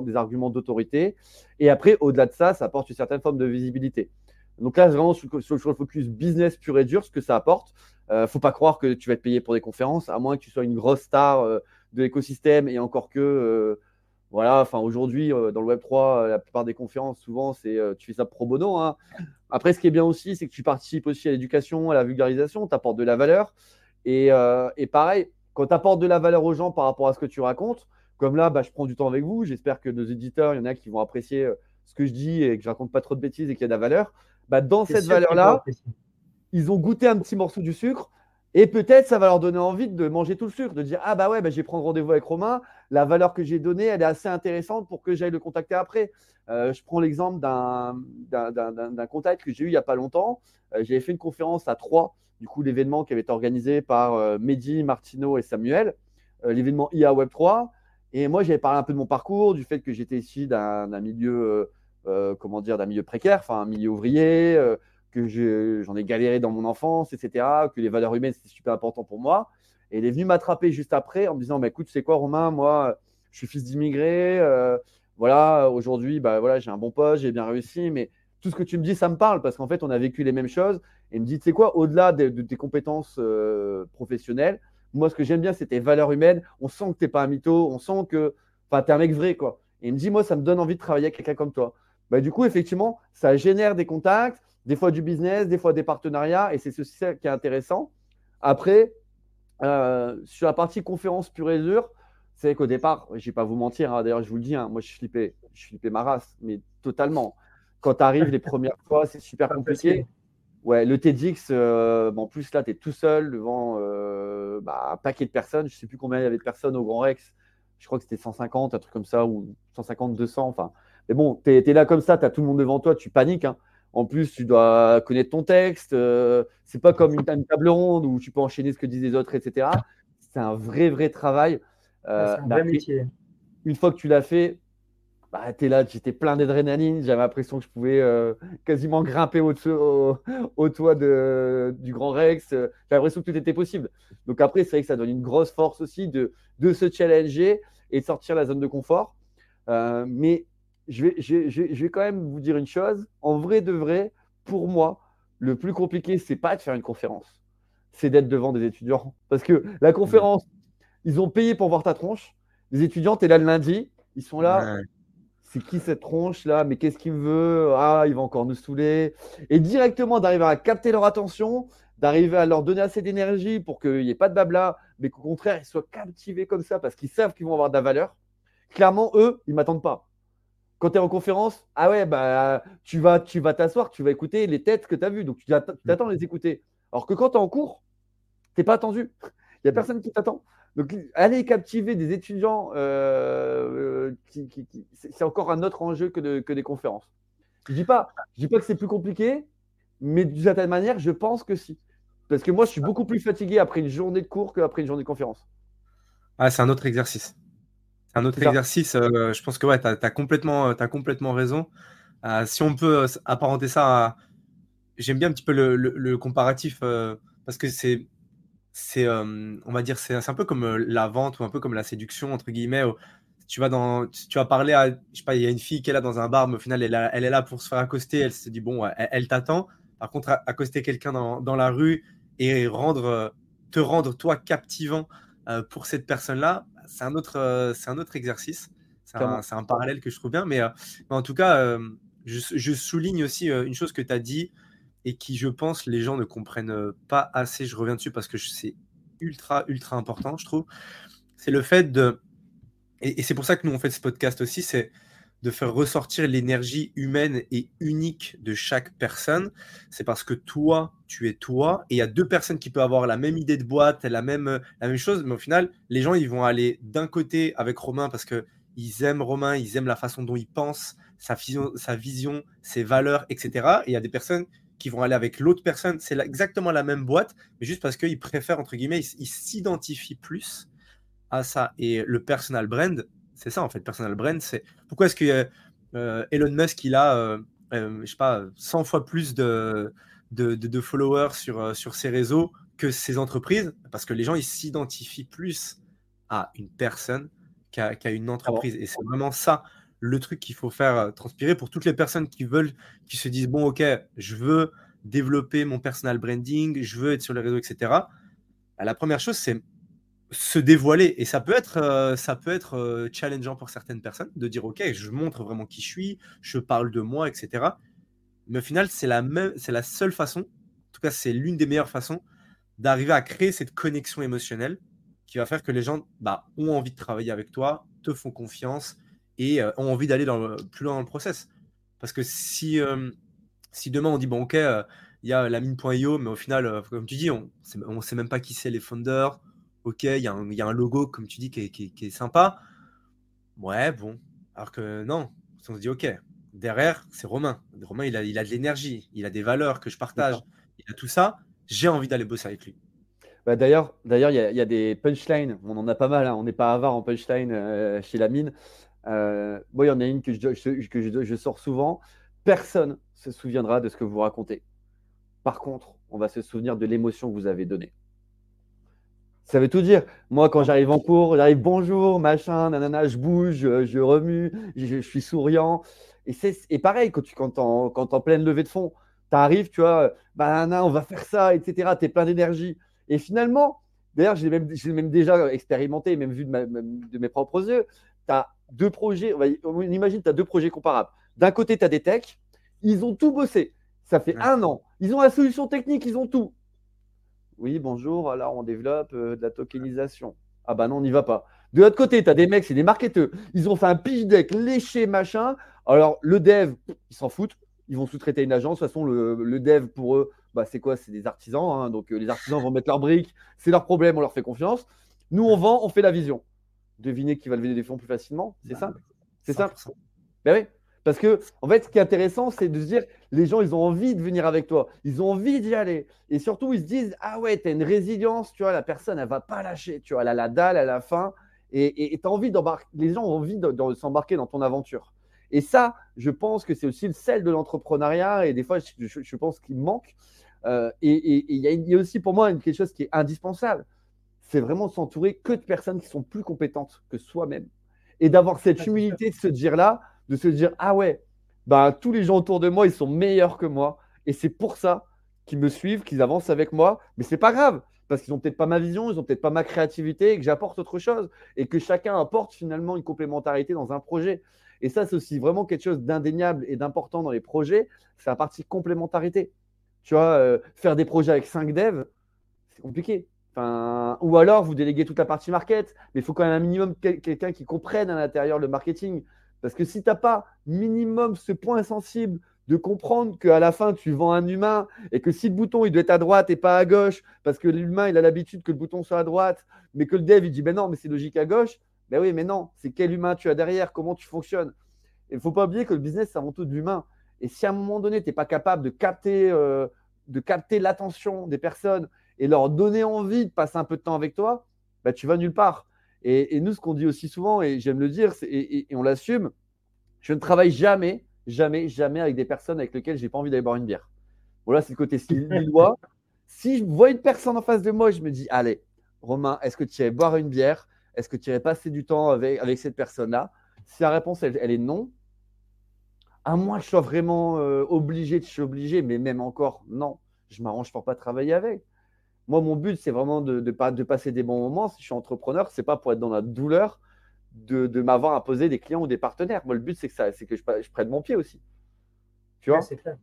des arguments d'autorité. Et après, au-delà de ça, ça apporte une certaine forme de visibilité. Donc là, vraiment sur, le focus business pur et dur, ce que ça apporte. Euh, faut pas croire que tu vas être payé pour des conférences, à moins que tu sois une grosse star euh, de l'écosystème et encore que euh, voilà, enfin aujourd'hui, euh, dans le Web3, euh, la plupart des conférences, souvent, c'est tu fais ça pro bono. Hein. Après, ce qui est bien aussi, c'est que tu participes aussi à l'éducation, à la vulgarisation, tu apportes de la valeur. Et, pareil, quand tu apportes de la valeur aux gens par rapport à ce que tu racontes, comme là, bah, je prends du temps avec vous, j'espère que nos éditeurs, il y en a qui vont apprécier ce que je dis et que je raconte pas trop de bêtises et qu'il y a de la valeur. Bah, dans cette valeur-là, ils ont goûté un petit morceau du sucre et peut-être ça va leur donner envie de manger tout le sucre, de dire Ah bah ouais, bah, je vais prendre rendez-vous avec Romain. La valeur que j'ai donnée, elle est assez intéressante pour que j'aille le contacter après. Euh, je prends l'exemple d'un contact que j'ai eu il n'y a pas longtemps. Euh, j'avais fait une conférence à Troyes, du coup, l'événement qui avait été organisé par euh, Mehdi, Martino et Samuel, l'événement IA Web 3. Et moi, j'avais parlé un peu de mon parcours, du fait que j'étais ici d'un milieu, comment dire, d'un milieu précaire, enfin un milieu ouvrier que j'en ai galéré dans mon enfance, etc., que les valeurs humaines, c'était super important pour moi. Et il est venu m'attraper juste après en me disant, bah, écoute, c'est quoi Romain, moi, je suis fils d'immigré, euh, voilà, aujourd'hui, bah, voilà, j'ai un bon poste, j'ai bien réussi, mais tout ce que tu me dis, ça me parle parce qu'en fait, on a vécu les mêmes choses. Et il me dit, tu sais quoi, au-delà de, tes compétences euh, professionnelles, moi, ce que j'aime bien, c'est tes valeurs humaines. On sent que tu n'es pas un mytho, on sent que tu es un mec vrai, quoi. Et il me dit, moi, ça me donne envie de travailler avec quelqu'un comme toi. Bah, du coup, effectivement, ça génère des contacts, des fois du business, des fois des partenariats, et c'est ceci qui est intéressant. Après, euh, sur la partie conférence pure et dure, c'est qu'au départ, je ne vais pas vous mentir, hein, d'ailleurs je vous le dis, hein, moi je flippais, je flippais ma race, mais totalement. Quand tu arrives les premières fois, c'est super compliqué. Ouais, le TEDx, euh, en plus là, tu es tout seul devant euh, bah, un paquet de personnes. Je ne sais plus combien il y avait de personnes au Grand Rex. Je crois que c'était 150, un truc comme ça, ou 150, 200. Enfin, mais bon, tu es, là comme ça, tu as tout le monde devant toi, tu paniques. Hein. En plus, tu dois connaître ton texte. Euh, c'est pas comme une, table ronde où tu peux enchaîner ce que disent les autres, etc. C'est un vrai, vrai travail. Euh, c'est un vrai métier. Une fois que tu l'as fait, bah, tu es là, j'étais plein d'adrénaline. J'avais l'impression que je pouvais euh, quasiment grimper au, au, toit de, du Grand Rex. J'avais l'impression que tout était possible. Donc après, c'est vrai que ça donne une grosse force aussi de, de se challenger et de sortir la zone de confort. mais je vais, je, vais quand même vous dire une chose. En vrai de vrai, pour moi, le plus compliqué, c'est pas de faire une conférence, c'est d'être devant des étudiants. Parce que la conférence, ils ont payé pour voir ta tronche. Les étudiants, tu es là le lundi, ils sont là. C'est qui cette tronche là? Mais qu'est-ce qu'il veut? Ah, il va encore nous saouler. Et directement d'arriver à capter leur attention, d'arriver à leur donner assez d'énergie pour qu'il n'y ait pas de blabla, mais qu'au contraire, ils soient captivés comme ça parce qu'ils savent qu'ils vont avoir de la valeur. Clairement, eux, ils m'attendent pas quand tu es en conférence, ah ouais, bah, tu vas tu vas t'asseoir, tu vas écouter les têtes que tu as vues. Donc, tu t'attends à les écouter. Alors que quand tu es en cours, tu n'es pas attendu. Il n'y a personne qui t'attend. Donc, aller captiver des étudiants, euh, qui, c'est encore un autre enjeu que, que des conférences. Je ne dis, pas, dis pas que c'est plus compliqué, mais d'une certaine manière, je pense que si. Parce que moi, je suis beaucoup plus fatigué après une journée de cours qu'après une journée de conférence. Ah, c'est un autre exercice un autre exercice. Euh, je pense que ouais, tu as, complètement, as complètement raison. Euh, si on peut euh, apparenter ça à. J'aime bien un petit peu le, comparatif parce que c'est. c'est on va dire, c'est un peu comme la vente ou un peu comme la séduction, entre guillemets. tu vas, dans, tu vas parler à. Je sais pas, il y a une fille qui est là dans un bar, mais au final, elle, elle est là pour se faire accoster. Elle se dit, bon, elle, t'attend. Par contre, accoster quelqu'un dans, dans, la rue et rendre, te rendre, toi, captivant pour cette personne-là, c'est un, autre, euh, c'est un autre exercice. C'est un, parallèle que je trouve bien. Mais, euh, en tout cas, euh, je, souligne aussi une chose que tu as dit et qui, je pense, les gens ne comprennent pas assez. Je reviens dessus parce que c'est ultra, ultra important, je trouve. C'est le fait de. Et, c'est pour ça que nous, on fait ce podcast aussi. C'est de faire ressortir l'énergie humaine et unique de chaque personne, c'est parce que toi, tu es toi, et il y a deux personnes qui peuvent avoir la même idée de boîte, la même, la même chose, mais au final, les gens, ils vont aller d'un côté avec Romain parce que ils aiment Romain, ils aiment la façon dont il pense, sa vision, sa vision ses valeurs, etc. Et il y a des personnes qui vont aller avec l'autre personne, c'est exactement la même boîte, mais juste parce qu'ils préfèrent, entre guillemets, ils s'identifient plus à ça. Et le personal brand, c'est ça en fait, personal brand, c'est pourquoi est-ce que euh, Elon Musk il a, euh, euh, je sais pas, 100 fois plus de, de, followers sur, sur ses réseaux que ses entreprises? Parce que les gens ils s'identifient plus à une personne qu'à une entreprise. Et c'est vraiment ça le truc qu'il faut faire transpirer pour toutes les personnes qui veulent, qui se disent bon ok, je veux développer mon personal branding, je veux être sur les réseaux, etc. Bah, la première chose c'est se dévoiler. Et ça peut être, euh, ça peut être euh, challengeant pour certaines personnes de dire Ok, je montre vraiment qui je suis, je parle de moi, etc. Mais au final, c'est la, même, c'est la seule façon, en tout cas, c'est l'une des meilleures façons d'arriver à créer cette connexion émotionnelle qui va faire que les gens bah, ont envie de travailler avec toi, te font confiance et euh, ont envie d'aller plus loin dans le process. Parce que si, si demain on dit Bon, ok, il y a la mine.io, mais au final, comme tu dis, on ne sait même pas qui c'est les founders ok, il y, a un logo, comme tu dis, qui est, sympa. Ouais, bon. Alors que non, on se dit, ok, derrière, c'est Romain. Romain, il a, il a de l'énergie, il a des valeurs que je partage, il a tout ça. J'ai envie d'aller bosser avec lui. Bah d'ailleurs, d'ailleurs, il y, a des punchlines. On en a pas mal. Hein. On n'est pas avare en punchline euh, chez la mine. Euh, il y en a une que, je, que je, sors souvent. Personne se souviendra de ce que vous racontez. Par contre, on va se souvenir de l'émotion que vous avez donnée. Ça veut tout dire. Moi, quand j'arrive en cours, j'arrive bonjour, machin, nanana, je bouge, je, remue, je, suis souriant. Et, c'est, pareil, quand tu quand en, quand en pleine levée de fond, tu arrives, tu vois, bah, on va faire ça, etc. Tu es plein d'énergie. Et finalement, d'ailleurs, j'ai même, même déjà expérimenté, même vu de, mes propres yeux, tu as deux projets, on, imagine, tu as deux projets comparables. D'un côté, tu as des techs, ils ont tout bossé. Ça fait un an. Ils ont la solution technique, ils ont tout. Oui, bonjour, alors on développe euh, de la tokenisation. Ah bah non, on n'y va pas. De l'autre côté, tu as des mecs, c'est des marketeurs. Ils ont fait un pitch deck léché, machin. Alors, le dev, ils s'en foutent. Ils vont sous-traiter une agence. De toute façon, le, dev, pour eux, bah, c'est quoi? C'est des artisans. Hein. donc, euh, les artisans vont mettre leurs briques. C'est leur problème, on leur fait confiance. Nous, on vend, on fait la vision. Devinez qui va lever des fonds plus facilement? C'est bah, simple. C'est simple. Ben oui. Parce que, en fait, ce qui est intéressant, c'est de se dire, les gens, ils ont envie de venir avec toi. Ils ont envie d'y aller. Et surtout, ils se disent, ah ouais, tu as une résilience, tu vois, la personne, elle va pas lâcher. Tu vois, elle a la dalle, elle a la faim. Et tu as envie d'embarquer. Les gens ont envie de, s'embarquer dans ton aventure. Et ça, je pense que c'est aussi le sel de l'entrepreneuriat. Et des fois, je, pense qu'il manque. Euh, et il y, a aussi pour moi quelque chose qui est indispensable. C'est vraiment s'entourer que de personnes qui sont plus compétentes que soi-même. Et d'avoir cette humilité de se dire là, de se dire ah ouais, bah, tous les gens autour de moi, ils sont meilleurs que moi. Et c'est pour ça qu'ils me suivent, qu'ils avancent avec moi. Mais c'est pas grave, parce qu'ils n'ont peut-être pas ma vision, ils n'ont peut-être pas ma créativité et que j'apporte autre chose. Et que chacun apporte finalement une complémentarité dans un projet. Et ça, c'est aussi vraiment quelque chose d'indéniable et d'important dans les projets. C'est la partie complémentarité. Tu vois, euh, faire des projets avec 5 devs, c'est compliqué. Ou alors, vous déléguez toute la partie market, mais il faut quand même un minimum quelqu'un qui comprenne à l'intérieur le marketing. Parce que si tu n'as pas minimum ce point sensible de comprendre qu'à la fin, tu vends un humain et que si le bouton, il doit être à droite et pas à gauche, parce que l'humain, il a l'habitude que le bouton soit à droite, mais que le dev, il dit, ben non, mais c'est logique à gauche, ben oui, mais non, c'est quel humain tu as derrière, comment tu fonctionnes. Il ne faut pas oublier que le business, c'est avant tout de l'humain. Et si à un moment donné, tu n'es pas capable de capter, euh, de capter l'attention des personnes et leur donner envie de passer un peu de temps avec toi, ben, tu vas nulle part. Et, nous, ce qu'on dit aussi souvent, et j'aime le dire, et, on l'assume, je ne travaille jamais, jamais, jamais avec des personnes avec lesquelles je n'ai pas envie d'aller boire une bière. Voilà, c'est le côté lillois. si je vois une personne en face de moi, je me dis, allez, Romain, est-ce que tu irais boire une bière? Est-ce que tu irais passer du temps avec, avec cette personne-là? Si la réponse, elle, est non, à moins que je sois vraiment euh, obligé, je suis obligé, mais même encore, non, je m'arrange pour pas travailler avec. Moi, mon but, c'est vraiment de, de, de, passer des bons moments. Si je suis entrepreneur, c'est pas pour être dans la douleur de, de m'avoir imposé des clients ou des partenaires. Moi, le but, c'est que, ça, que je, je, prenne mon pied aussi. Tu vois? C'est clair.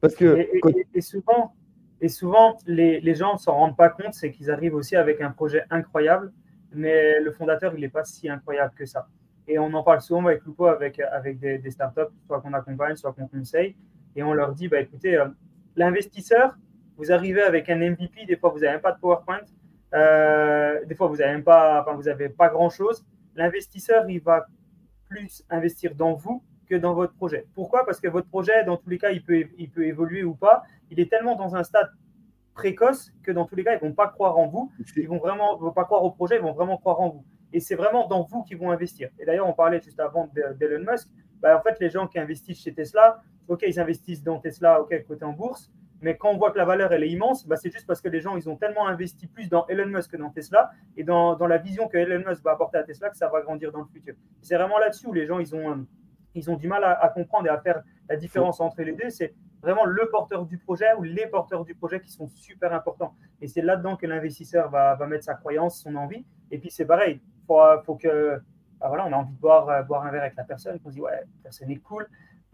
Parce que, et, souvent, et souvent, les, les gens ne s'en rendent pas compte, c'est qu'ils arrivent aussi avec un projet incroyable, mais le fondateur, il n'est pas si incroyable que ça. Et on en parle souvent avec Lupo, avec, avec des, des startups, soit qu'on accompagne, soit qu'on conseille. Et on leur dit, bah, écoutez, euh, l'investisseur, vous arrivez avec un MVP, des fois vous n'avez même pas de PowerPoint, euh, des fois vous n'avez pas, enfin, vous avez pas grand-chose. L'investisseur, il va plus investir dans vous que dans votre projet. Pourquoi? Parce que votre projet, dans tous les cas, il peut, il peut évoluer ou pas. Il est tellement dans un stade précoce que dans tous les cas, ils ne vont pas croire en vous. Ils vont vraiment vont pas croire au projet, ils vont vraiment croire en vous. Et c'est vraiment dans vous qu'ils vont investir. Et d'ailleurs, on parlait juste avant d'Elon Musk. Bah, en fait, les gens qui investissent chez Tesla, OK, ils investissent dans Tesla, OK, côté en bourse, mais quand on voit que la valeur, elle est immense, bah, c'est juste parce que les gens, ils ont tellement investi plus dans Elon Musk que dans Tesla et dans, dans la vision que Elon Musk va apporter à Tesla que ça va grandir dans le futur. C'est vraiment là-dessus où les gens, ils ont, euh, ils ont du mal à, comprendre et à faire la différence entre les deux. C'est vraiment le porteur du projet ou les porteurs du projet qui sont super importants. Et c'est là-dedans que l'investisseur va, va, mettre sa croyance, son envie. Et puis c'est pareil, il faut, faut, que bah, voilà, on a envie de boire, euh, boire un verre avec la personne, qu'on se dit ouais, la personne est cool,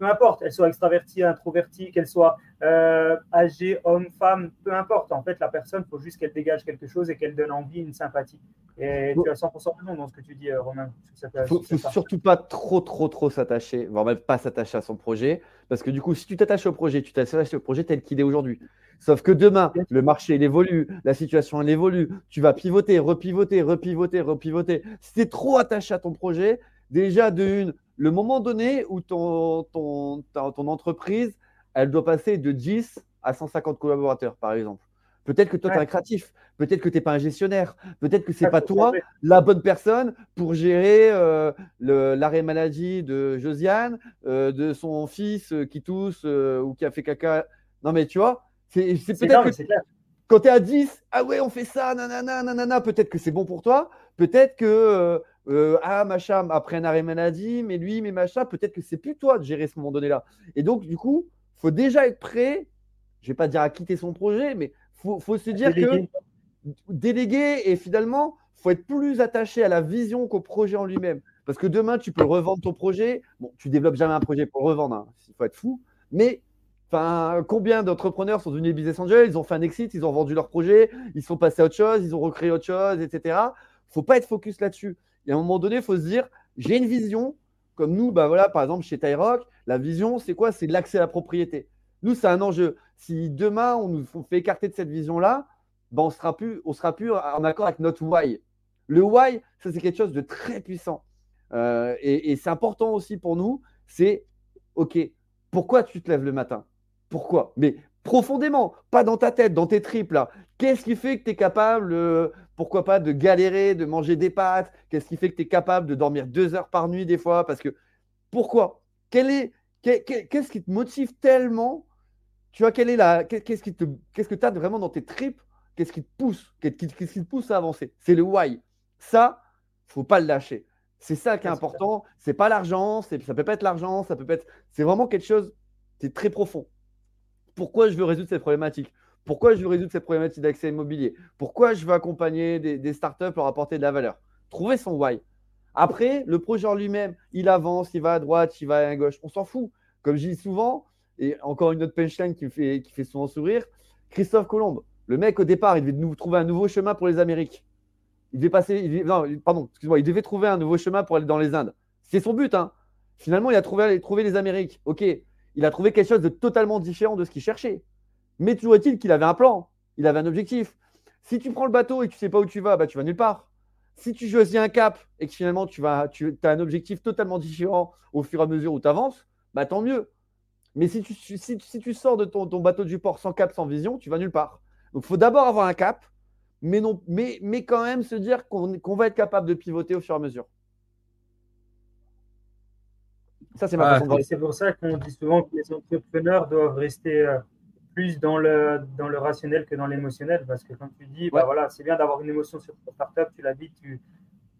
peu importe, elle soit extravertie, introvertie, qu'elle soit euh, âgée, homme, femme, peu importe. En fait, la personne, il faut juste qu'elle dégage quelque chose et qu'elle donne envie, une sympathie. Et tu as 100% raison dans ce que tu dis, euh, Romain. Il ne faut, surtout pas trop, trop, trop s'attacher, voire même pas s'attacher à son projet. Parce que du coup, si tu t'attaches au projet, tu t'attaches au projet tel qu'il est aujourd'hui. Sauf que demain, le marché, il évolue, la situation, elle évolue. Tu vas pivoter, repivoter, repivoter, repivoter. Si tu es trop attaché à ton projet, déjà, de une, le moment donné où ton, ton, ton entreprise, elle doit passer de 10 à 150 collaborateurs, par exemple. Peut-être que toi, tu es un créatif. Peut-être que tu n'es pas un gestionnaire. Peut-être que ce n'est pas toi la bonne personne pour gérer euh, l'arrêt maladie de Josiane, euh, de son fils qui tousse euh, ou qui a fait caca. Non, mais tu vois, c'est peut-être que quand tu es à 10, ah ouais, on fait ça, nanana, nanana, peut-être que c'est bon pour toi. Peut-être que euh, ah machin après un arrêt maladie, mais lui, mais machin, peut-être que c'est plus toi de gérer ce moment donné-là. Et donc, du coup, faut déjà être prêt, je vais pas dire à quitter son projet, mais faut, faut se dire que déléguer et finalement, faut être plus attaché à la vision qu'au projet en lui-même. Parce que demain, tu peux revendre ton projet. Bon, tu développes jamais un projet pour le revendre, hein. il faut être fou. Mais Enfin, combien d'entrepreneurs sont devenus business angels? Ils ont fait un exit, ils ont vendu leur projet, ils sont passés à autre chose, ils ont recréé autre chose, etc. Faut pas être focus là-dessus. Et à un moment donné, il faut se dire, j'ai une vision, comme nous, bah voilà, par exemple, chez Tyrock, la vision, c'est quoi? C'est l'accès à la propriété. Nous, c'est un enjeu. Si demain, on nous fait écarter de cette vision-là, bah, on ne sera, plus, on sera plus en accord avec notre why. Le why, ça, c'est quelque chose de très puissant. Euh, et, c'est important aussi pour nous, c'est, OK, pourquoi tu te lèves le matin? Pourquoi? Mais profondément, pas dans ta tête, dans tes tripes. Qu'est-ce qui fait que tu es capable, euh, pourquoi pas, de galérer, de manger des pâtes? Qu'est-ce qui fait que tu es capable de dormir deux heures par nuit des fois? Parce que pourquoi? Est, Qu'est-ce qui te motive tellement? Tu vois, quelle est la, qu'est-ce qui te, qu'est-ce que tu as vraiment dans tes tripes? Qu'est-ce qui te pousse? Qu'est-ce qui te pousse à avancer? C'est le why. Ça, faut pas le lâcher. C'est ça qui est important. C'est pas l'argent. Ça peut pas être l'argent. Ça peut pas être. C'est vraiment quelque chose. C'est très profond. Pourquoi je veux résoudre cette problématique? Pourquoi je veux résoudre cette problématique d'accès immobilier Pourquoi je veux accompagner des, startups leur apporter de la valeur? Trouver son why. Après, le projet lui-même, il avance, il va à droite, il va à gauche. On s'en fout. Comme je dis souvent, et encore une autre punchline qui me fait, qui fait souvent sourire, Christophe Colomb, le mec au départ, il devait trouver un nouveau chemin pour les Amériques. Il devait passer, non, pardon, excuse-moi, il devait trouver un nouveau chemin pour aller dans les Indes. C'est son but, hein. Finalement, il a trouvé, trouvé les Amériques. Ok, il a trouvé quelque chose de totalement différent de ce qu'il cherchait. Mais toujours est-il qu'il avait un plan, il avait un objectif. Si tu prends le bateau et que tu ne sais pas où tu vas, bah, tu vas nulle part. Si tu choisis un cap et que finalement tu, vas, tu as un objectif totalement différent au fur et à mesure où tu avances, bah, tant mieux. Mais si tu, si, tu sors de ton, bateau du port sans cap, sans vision, tu vas nulle part. Donc il faut d'abord avoir un cap, mais, non, mais, mais quand même se dire qu'on va être capable de pivoter au fur et à mesure. Ça, c'est ma façon de C'est pour ça qu'on dit souvent que les entrepreneurs doivent rester euh, plus dans le, dans le rationnel que dans l'émotionnel. Parce que quand tu dis, bah voilà, c'est bien d'avoir une émotion sur ta startup, tu la dis, tu,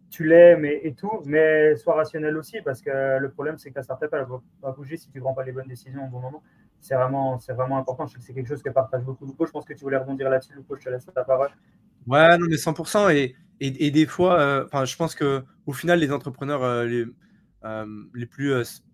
tu l'aimes et, tout, mais sois rationnel aussi. Parce que le problème, c'est que ta startup, elle va, bouger si tu ne prends pas les bonnes décisions au bon moment. C'est vraiment, c'est vraiment important. Je sais que c'est quelque chose que partage beaucoup Lupo. Je pense que tu voulais rebondir là-dessus, Lupo. Je te laisse la parole. Ouais, non, mais 100%. Et, et, et des fois, euh, je pense qu'au final, les entrepreneurs euh, les, euh, les plus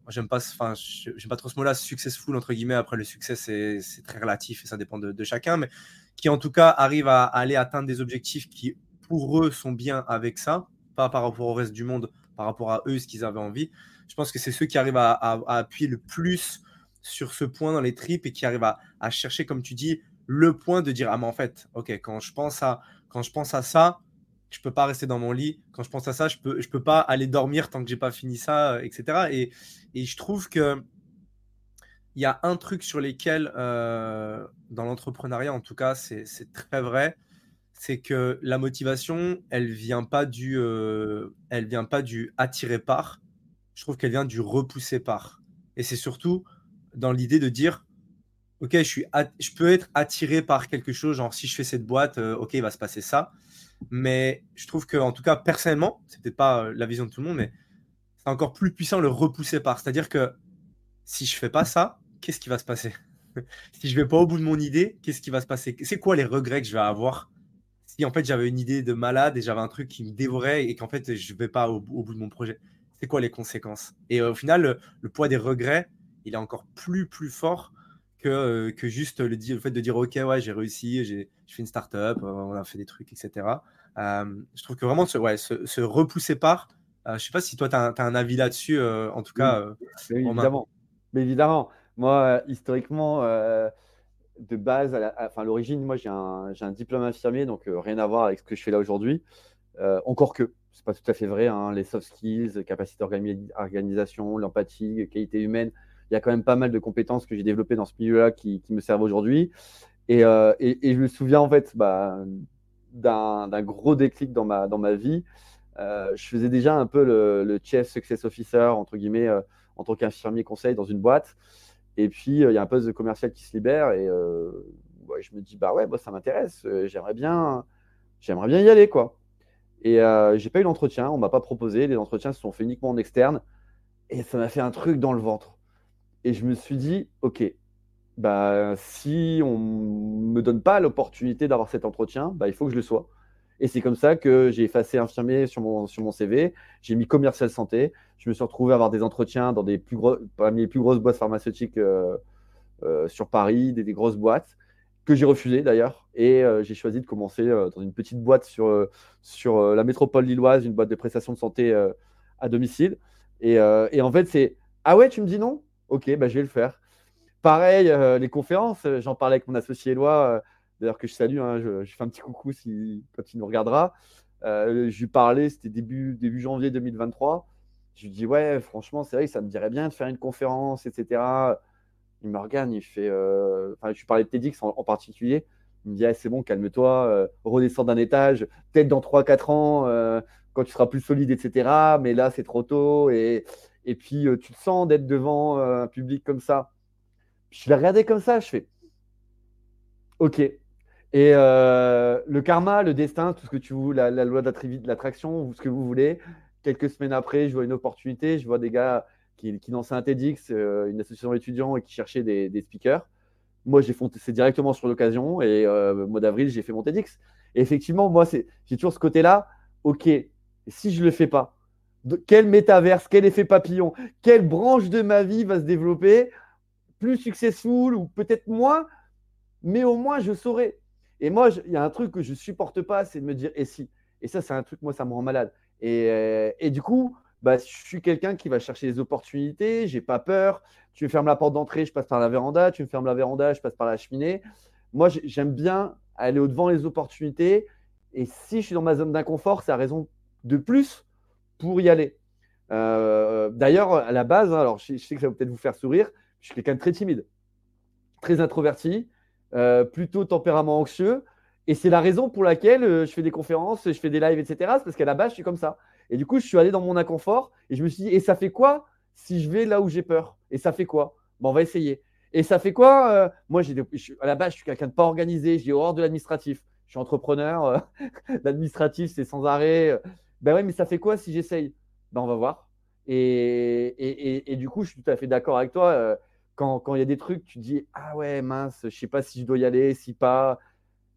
j'aime pas, enfin, j'aime pas trop ce mot-là, successful entre guillemets. Après, le succès, c'est très relatif et ça dépend de, chacun, mais qui en tout cas arrivent à, aller atteindre des objectifs qui, pour eux, sont bien avec ça, pas par rapport au reste du monde, par rapport à eux, ce qu'ils avaient envie. Je pense que c'est ceux qui arrivent à, appuyer le plus sur ce point dans les tripes et qui arrivent à, chercher, comme tu dis, le point de dire ah mais en fait, ok, quand je pense à quand je pense à ça, je peux pas rester dans mon lit. Quand je pense à ça, je peux je peux pas aller dormir tant que j'ai pas fini ça, etc. Et, je trouve que il y a un truc sur lequel, euh, dans l'entrepreneuriat en tout cas, c'est très vrai, c'est que la motivation, elle vient pas du, euh, elle vient pas du attirer par. Je trouve qu'elle vient du repousser par. Et c'est surtout dans l'idée de dire, ok, je suis, je peux être attiré par quelque chose, genre si je fais cette boîte, euh, ok, il va se passer ça. Mais je trouve que, en tout cas, personnellement, c'est peut-être pas la vision de tout le monde, mais c'est encore plus puissant le repousser par. C'est-à-dire que si je fais pas ça, qu'est-ce qui va se passer? [LAUGHS] Si je vais pas au bout de mon idée, qu'est-ce qui va se passer? C'est quoi les regrets que je vais avoir? Si en fait j'avais une idée de malade et j'avais un truc qui me dévorait et qu'en fait je vais pas au, bout de mon projet C'est quoi les conséquences? Et euh, au final, le, poids des regrets, il est encore plus plus fort que, euh, que juste le, le, fait de dire ok ouais j'ai réussi, j'ai fait une startup, euh, on a fait des trucs, etc. je trouve que vraiment ouais, se, repousser par, je sais pas si toi tu as, un avis là-dessus, en tout cas. évidemment. Mais évidemment. Moi, euh, historiquement, euh, de base, à enfin, l'origine, moi, j'ai un, un, diplôme infirmier, donc euh, rien à voir avec ce que je fais là aujourd'hui. encore que, c'est pas tout à fait vrai, hein, les soft skills, capacité d'organisation, l'empathie, qualité humaine, il y a quand même pas mal de compétences que j'ai développées dans ce milieu-là qui, me servent aujourd'hui. Et, et, je me souviens en fait bah, d'un gros déclic dans ma, dans ma vie. je faisais déjà un peu le, Chief Success Officer, entre guillemets, en tant qu'infirmier conseil dans une boîte. Et puis, euh, il y a un poste de commercial qui se libère et euh, je me dis, bah ouais, ça m'intéresse, euh, j'aimerais bien, j'aimerais bien y aller, quoi. Et j'ai pas eu l'entretien, on m'a pas proposé, les entretiens se sont faits uniquement en externe et ça m'a fait un truc dans le ventre. Et je me suis dit, ok, bah si on me donne pas l'opportunité d'avoir cet entretien, bah il faut que je le sois. Et c'est comme ça que j'ai effacé infirmier sur mon, sur mon CV. J'ai mis commercial santé. Je me suis retrouvé à avoir des entretiens dans des plus gros, parmi les plus grosses boîtes pharmaceutiques euh, euh, sur Paris, des, grosses boîtes que j'ai refusé d'ailleurs. Et euh, j'ai choisi de commencer dans une petite boîte sur, sur la métropole lilloise, une boîte de prestations de santé à domicile. Et en fait, c'est Ah ouais, tu me dis non? Ok, bah, je vais le faire. Pareil, les conférences, j'en parlais avec mon associé Éloi d'ailleurs que je salue, hein, je, fais un petit coucou si, quand il nous regardera. Euh, je lui parlais, c'était début, début janvier 2023. Je lui dis, ouais, franchement, c'est vrai que ça me dirait bien de faire une conférence, etc. Il me regarde, il fait. Euh, enfin, je lui parlais de TEDx en, particulier. Il me dit, ah, c'est bon, calme-toi, euh, redescends d'un étage, peut-être dans 3-4 ans, quand tu seras plus solide, etc. Mais là, c'est trop tôt. Et, et puis, tu te sens d'être devant un public comme ça. je l'ai regardé comme ça, je fais, ok, et euh, le karma, le destin, tout ce que tu veux, la, loi de l'attraction, ce que vous voulez. Quelques semaines après, je vois une opportunité. Je vois des gars qui, qui lançaient un TEDx, euh, une association d'étudiants et qui cherchaient des, speakers. Moi, j'ai foncé directement sur l'occasion et euh, mois d'avril, j'ai fait mon TEDx. Et effectivement, moi, j'ai toujours ce côté-là. Ok, si je ne le fais pas, quel métaverse, quel effet papillon, quelle branche de ma vie va se développer plus successful ou peut-être moins, mais au moins je saurai. Et moi, il y a un truc que je supporte pas, c'est de me dire et si? Et ça, c'est un truc, moi, ça me rend malade. Et, euh, et du coup, bah, je suis quelqu'un qui va chercher des opportunités, j'ai pas peur. Tu me fermes la porte d'entrée, je passe par la véranda. Tu me fermes la véranda, je passe par la cheminée. Moi, j'aime bien aller au-devant des opportunités. Et si je suis dans ma zone d'inconfort, c'est la raison de plus pour y aller. Euh, d'ailleurs, à la base, hein, alors je, sais que ça va peut-être vous faire sourire, je suis quelqu'un de très timide, très introverti. Euh, plutôt tempérament anxieux. Et c'est la raison pour laquelle euh, je fais des conférences, je fais des lives, etc. C'est parce qu'à la base, je suis comme ça. Et du coup, je suis allé dans mon inconfort et je me suis dit, et ça fait quoi si je vais là où j'ai peur? Et ça fait quoi? Bon, on va essayer. Et ça fait quoi Moi, j'ai à la base, je suis quelqu'un de pas organisé, j'ai horreur de l'administratif. Je suis entrepreneur, [LAUGHS] l'administratif, c'est sans arrêt. Ben ouais, mais ça fait quoi si j'essaye? Ben, on va voir. Et, et, et, du coup, je suis tout à fait d'accord avec toi quand il y a des trucs, tu dis Ah ouais, mince, je sais pas si je dois y aller, si pas.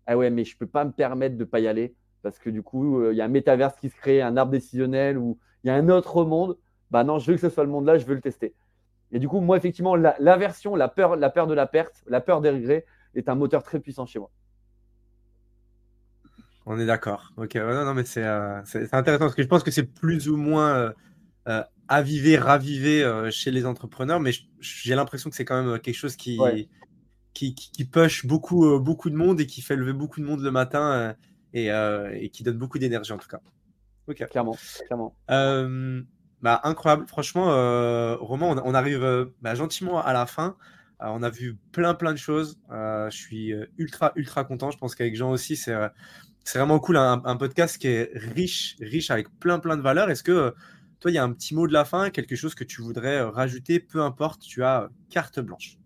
Ah ouais, mais je peux pas me permettre de pas y aller parce que du coup, euh, il y a un métaverse qui se crée, un arbre décisionnel ou il y a un autre monde. Bah non, je veux que ce soit le monde-là, je veux le tester. Et du coup, moi, effectivement, l'aversion, la, peur, la peur de la perte, la peur des regrets est un moteur très puissant chez moi. On est d'accord. Ok, non, non, mais c'est euh, intéressant parce que je pense que c'est plus ou moins. Euh, aviver, raviver chez les entrepreneurs, mais j'ai l'impression que c'est quand même quelque chose qui, qui, qui, push beaucoup, beaucoup de monde et qui fait lever beaucoup de monde le matin et, et qui donne beaucoup d'énergie en tout cas. Ok. Clairement, clairement. Bah, incroyable. Franchement, Romain, on, arrive bah, gentiment à la fin. on a vu plein, plein de choses. je suis ultra, ultra content. Je pense qu'avec Jean aussi, c'est c'est vraiment cool. Un, podcast qui est riche, riche avec plein, plein de valeurs. Est-ce que toi, il y a un petit mot de la fin, quelque chose que tu voudrais euh, rajouter, peu importe, tu as carte blanche?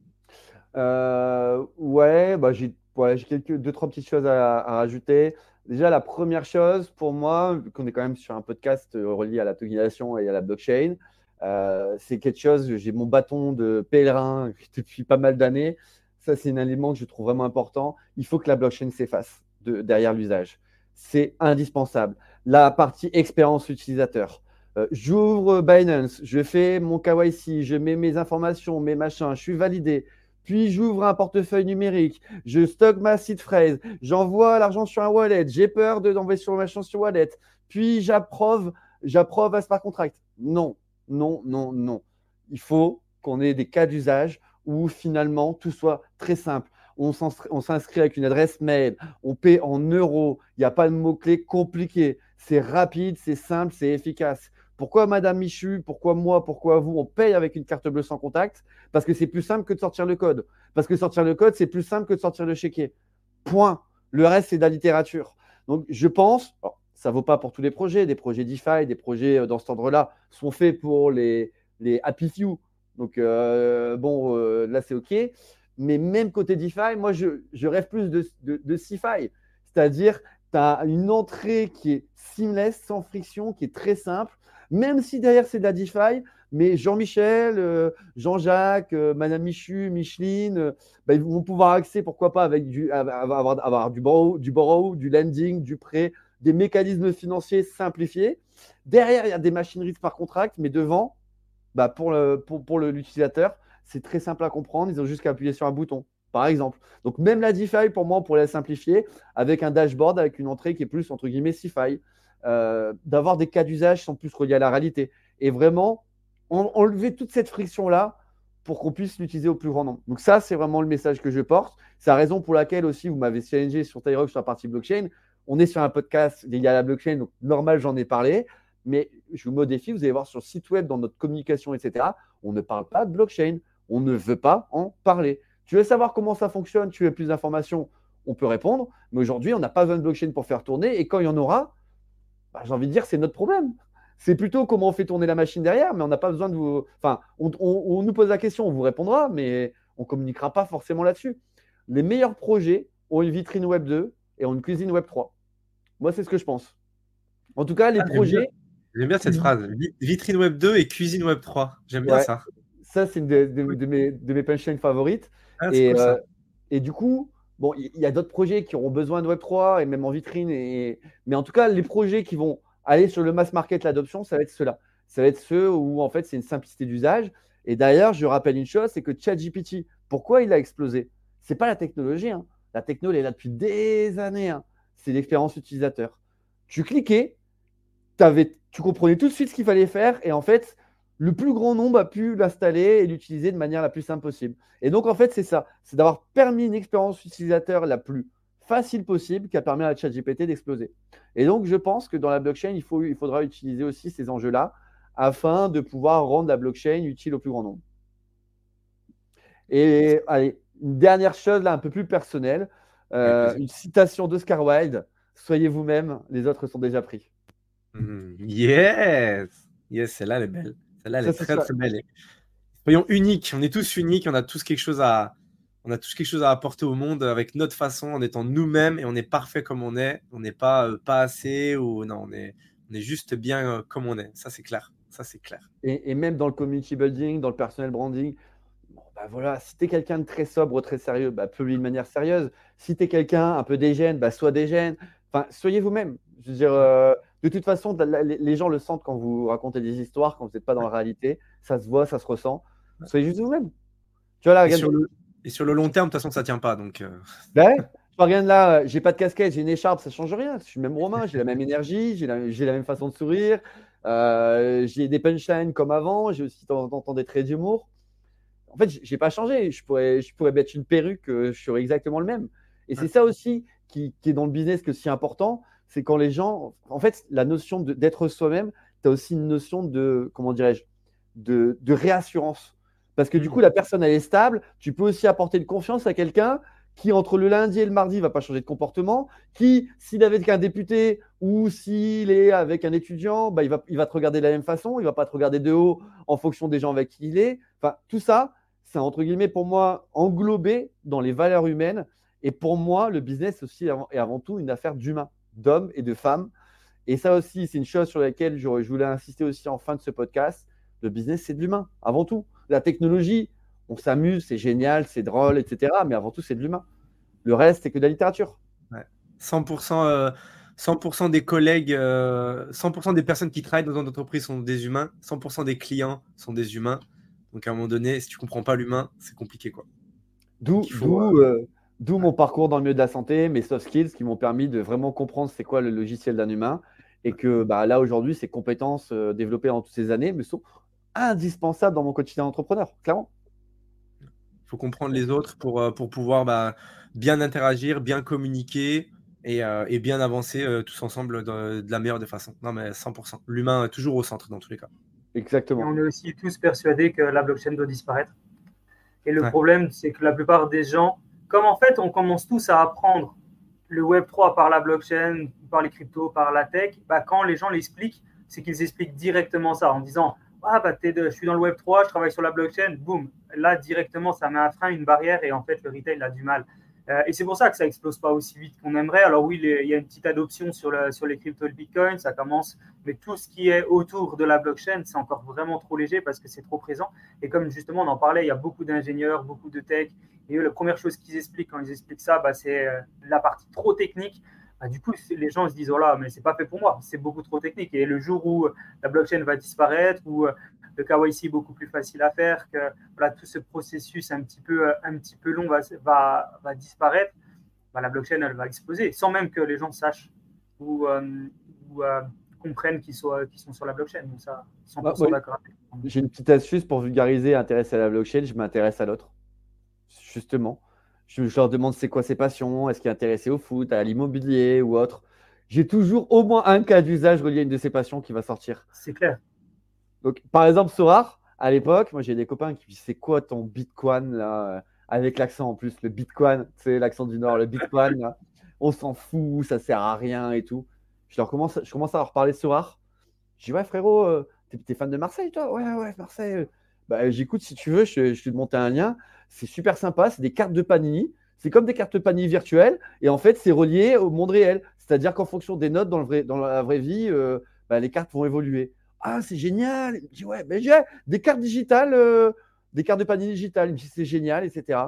Euh, ouais, bah, j'ai quelques deux, trois petites choses à, rajouter. Déjà, la première chose pour moi, qu'on est quand même sur un podcast euh, relié à la tokenisation et à la blockchain, c'est quelque chose, j'ai mon bâton de pèlerin [LAUGHS] depuis pas mal d'années. Ça, c'est un élément que je trouve vraiment important. Il faut que la blockchain s'efface de, derrière l'usage. C'est indispensable. La partie expérience utilisateur. Euh, j'ouvre Binance, je fais mon KYC, je mets mes informations, mes machins, je suis validé. Puis j'ouvre un portefeuille numérique, je stocke ma seed phrase, j'envoie l'argent sur un wallet, j'ai peur d'envoyer sur machin sur wallet. Puis j'approuve, j'approuve à smart contract. Non, non, non, non. Il faut qu'on ait des cas d'usage où finalement tout soit très simple. On s'inscrit avec une adresse mail, on paie en euros, il n'y a pas de mots-clés compliqués. C'est rapide, c'est simple, c'est efficace. Pourquoi Madame Michu, pourquoi moi, pourquoi vous, on paye avec une carte bleue sans contact? Parce que c'est plus simple que de sortir le code. Parce que sortir le code, c'est plus simple que de sortir le chéquier. Point. Le reste, c'est de la littérature. Donc, je pense, ça ne vaut pas pour tous les projets, des projets DeFi, des projets euh, dans cet ordre-là sont faits pour les, les happy few. Donc, euh, bon, euh, là, c'est OK. Mais même côté DeFi, moi, je, rêve plus de, de, C'est-à-dire, tu as une entrée qui est seamless, sans friction, qui est très simple même si derrière c'est de la DeFi, mais Jean-Michel, euh, Jean-Jacques, euh, Madame Michu, Micheline, euh, bah, ils vont pouvoir accéder, pourquoi pas, avec du, avoir, du, borrow, du borrow, du lending, du prêt, des mécanismes financiers simplifiés. Derrière, il y a des machineries par contract, mais devant, bah, pour l'utilisateur, pour, c'est très simple à comprendre. Ils ont juste qu'à appuyer sur un bouton, par exemple. Donc, même la DeFi, pour moi, on pourrait la simplifier avec un dashboard, avec une entrée qui est plus, entre guillemets, CeFi. Euh, d'avoir des cas d'usage qui sont plus reliés à la réalité. Et vraiment, enlever toute cette friction-là pour qu'on puisse l'utiliser au plus grand nombre. Donc ça, c'est vraiment le message que je porte. C'est la raison pour laquelle aussi vous m'avez challengé sur Tyrock sur la partie blockchain. On est sur un podcast lié à la blockchain, donc normal, j'en ai parlé. Mais je vous défi, vous allez voir sur le site web, dans notre communication, etc., on ne parle pas de blockchain. On ne veut pas en parler. Tu veux savoir comment ça fonctionne, tu veux plus d'informations, on peut répondre. Mais aujourd'hui, on n'a pas besoin de blockchain pour faire tourner. Et quand il y en aura, bah, j'ai envie de dire, c'est notre problème. C'est plutôt comment on fait tourner la machine derrière, mais on n'a pas besoin de vous. Enfin, on, nous pose la question, on vous répondra, mais on ne communiquera pas forcément là-dessus. Les meilleurs projets ont une vitrine Web 2 et ont une cuisine Web 3. Moi, c'est ce que je pense. En tout cas, les ah, projets. J'aime bien cette phrase. Vitrine Web 2 et cuisine Web 3. J'aime bien ça. Ça, c'est une de, mes, de mes punchlines favorites. Ah, et, euh, et du coup, Bon, il y, a d'autres projets qui auront besoin de Web3 et même en vitrine. Et... Mais en tout cas, les projets qui vont aller sur le mass market, l'adoption, ça va être ceux-là. Ça va être ceux où, en fait, c'est une simplicité d'usage. Et d'ailleurs, je rappelle une chose, c'est que ChatGPT, pourquoi il a explosé? Ce n'est pas la technologie. Hein. La technologie, elle est là depuis des années. Hein. C'est l'expérience utilisateur. Tu cliquais, avais, tu comprenais tout de suite ce qu'il fallait faire. Et en fait, le plus grand nombre a pu l'installer et l'utiliser de manière la plus simple possible. Et donc, en fait, c'est ça. C'est d'avoir permis une expérience utilisateur la plus facile possible qui a permis à la ChatGPT d'exploser. Et donc, je pense que dans la blockchain, il, faut, il faudra utiliser aussi ces enjeux-là afin de pouvoir rendre la blockchain utile au plus grand nombre. Et allez, une dernière chose là, un peu plus personnelle, euh, une citation d'Oscar Wilde Soyez vous-même, les autres sont déjà pris. Hmm. yes, yes, celle-là, elle est belle. Celle-là, elle est très, très belle. Soyons uniques. On est tous uniques. On a tous quelque chose à, on a tous quelque chose à apporter au monde avec notre façon, en étant nous-mêmes et on est parfait comme on est. On n'est pas euh, pas assez ou non, on est, on est juste bien euh, comme on est. Ça, c'est clair. Ça, c'est clair. Et, même dans le community building, dans le personal branding, bah voilà, si tu es quelqu'un de très sobre, très sérieux, bah, publie de manière sérieuse. Si tu es quelqu'un un peu dégène, bah, sois dégène. Enfin, soyez vous-même. Je veux dire, euh, de toute façon, les gens le sentent quand vous racontez des histoires, quand vous n'êtes pas dans la réalité. Ça se voit, ça se ressent. Soyez juste vous-même. Tu vois, là, et, sur le, long terme, de toute façon, ça ne tient pas. Donc, euh. ben Je regarde là, j'ai pas de casquette, j'ai une écharpe, ça change rien. Je suis même romain, j'ai la même énergie, j'ai la, la, même façon de sourire, euh, j'ai des punchlines comme avant, j'ai aussi de temps en temps des traits d'humour. En fait, j'ai pas changé. Je pourrais, je pourrais mettre une perruque, je serais exactement le même. Et c'est ça aussi qui, qui, est dans le business que si important, c'est quand les gens, en fait, la notion d'être soi-même, tu as aussi une notion de, comment dirais-je, de, de réassurance. Parce que du coup, la personne, elle est stable. Tu peux aussi apporter de confiance à quelqu'un qui, entre le lundi et le mardi, va pas changer de comportement. Qui, s'il est avec un député ou s'il est avec un étudiant, bah, il, va, il va te regarder de la même façon. Il va pas te regarder de haut en fonction des gens avec qui il est. Enfin, tout ça, c'est entre guillemets pour moi englobé dans les valeurs humaines. Et pour moi, le business aussi est avant tout une affaire d'humains, d'hommes et de femmes. Et ça aussi, c'est une chose sur laquelle je voulais insister aussi en fin de ce podcast. Le business, c'est de l'humain, avant tout la technologie, on s'amuse, c'est génial, c'est drôle, etc. Mais avant tout, c'est de l'humain. Le reste, c'est que de la littérature. 100%, 100 euh, des collègues, 100% euh, des personnes qui travaillent dans une entreprise sont des humains, 100% des clients sont des humains. Donc à un moment donné, si tu comprends pas l'humain, c'est compliqué. quoi. D'où euh, mon parcours dans le milieu de la santé, mes soft skills qui m'ont permis de vraiment comprendre c'est quoi le logiciel d'un humain. Et que bah, là, aujourd'hui, ces compétences développées en toutes ces années me sont indispensable dans mon quotidien d'entrepreneur, clairement. Il faut comprendre les autres pour, euh, pour pouvoir bah, bien interagir, bien communiquer et, euh, et bien avancer euh, tous ensemble de, la meilleure des façons. Non, mais 100%. L'humain est toujours au centre dans tous les cas. Exactement. on est aussi tous persuadés que la blockchain doit disparaître. Et le problème, c'est que la plupart des gens, comme en fait, on commence tous à apprendre le Web3 par la blockchain, par les cryptos, par la tech, bah, quand les gens l'expliquent, c'est qu'ils expliquent directement ça en disant ah, bah, je suis dans le Web 3, je travaille sur la blockchain, boum. Là, directement, ça met un frein, une barrière, et en fait, le retail a du mal. Euh, et c'est pour ça que ça explose pas aussi vite qu'on aimerait. Alors oui, il y a une petite adoption sur, sur les cryptos, le Bitcoin, ça commence, mais tout ce qui est autour de la blockchain, c'est encore vraiment trop léger parce que c'est trop présent. Et comme justement on en parlait, il y a beaucoup d'ingénieurs, beaucoup de tech, et la première chose qu'ils expliquent quand ils expliquent ça, bah, c'est euh, la partie trop technique. Bah, du coup, les gens se disent oh là, mais c'est pas fait pour moi, c'est beaucoup trop technique. Et le jour où la blockchain va disparaître, ou euh, le KYC est beaucoup plus facile à faire, que voilà, tout ce processus un petit peu, un petit peu long va, va, va disparaître, bah, la blockchain elle va exploser, sans même que les gens sachent ou, euh, euh, comprennent qu'ils sont, sont sur la blockchain. Donc ça, 100% bah, J'ai une petite astuce pour vulgariser, intéresser à la blockchain, je m'intéresse à l'autre, justement. Je, leur demande c'est quoi ses passions, est-ce qu'il est intéressé au foot, à l'immobilier ou autre. J'ai toujours au moins un cas d'usage relié à une de ses passions qui va sortir. C'est clair. Par exemple, Sorar, à l'époque, moi j'ai des copains qui disent c'est quoi ton Bitcoin là avec l'accent en plus, le Bitcoin, c'est l'accent du Nord, le Bitcoin, on s'en fout, ça sert à rien et tout. Je, leur commence, je commence à leur parler Sorar. Je dis ouais frérot, euh, t'es fan de Marseille toi? Ouais ouais Marseille. Bah, j'écoute si tu veux, je, te monter un lien. C'est super sympa, c'est des cartes de Panini. C'est comme des cartes de Panini virtuelles et en fait c'est relié au monde réel. C'est-à-dire qu'en fonction des notes dans, la vraie vie, euh, bah, les cartes vont évoluer. Ah c'est génial. Il me dit ouais, ben j'ai des cartes digitales, euh, des cartes de Panini digitales. Il me dit c'est génial, etc.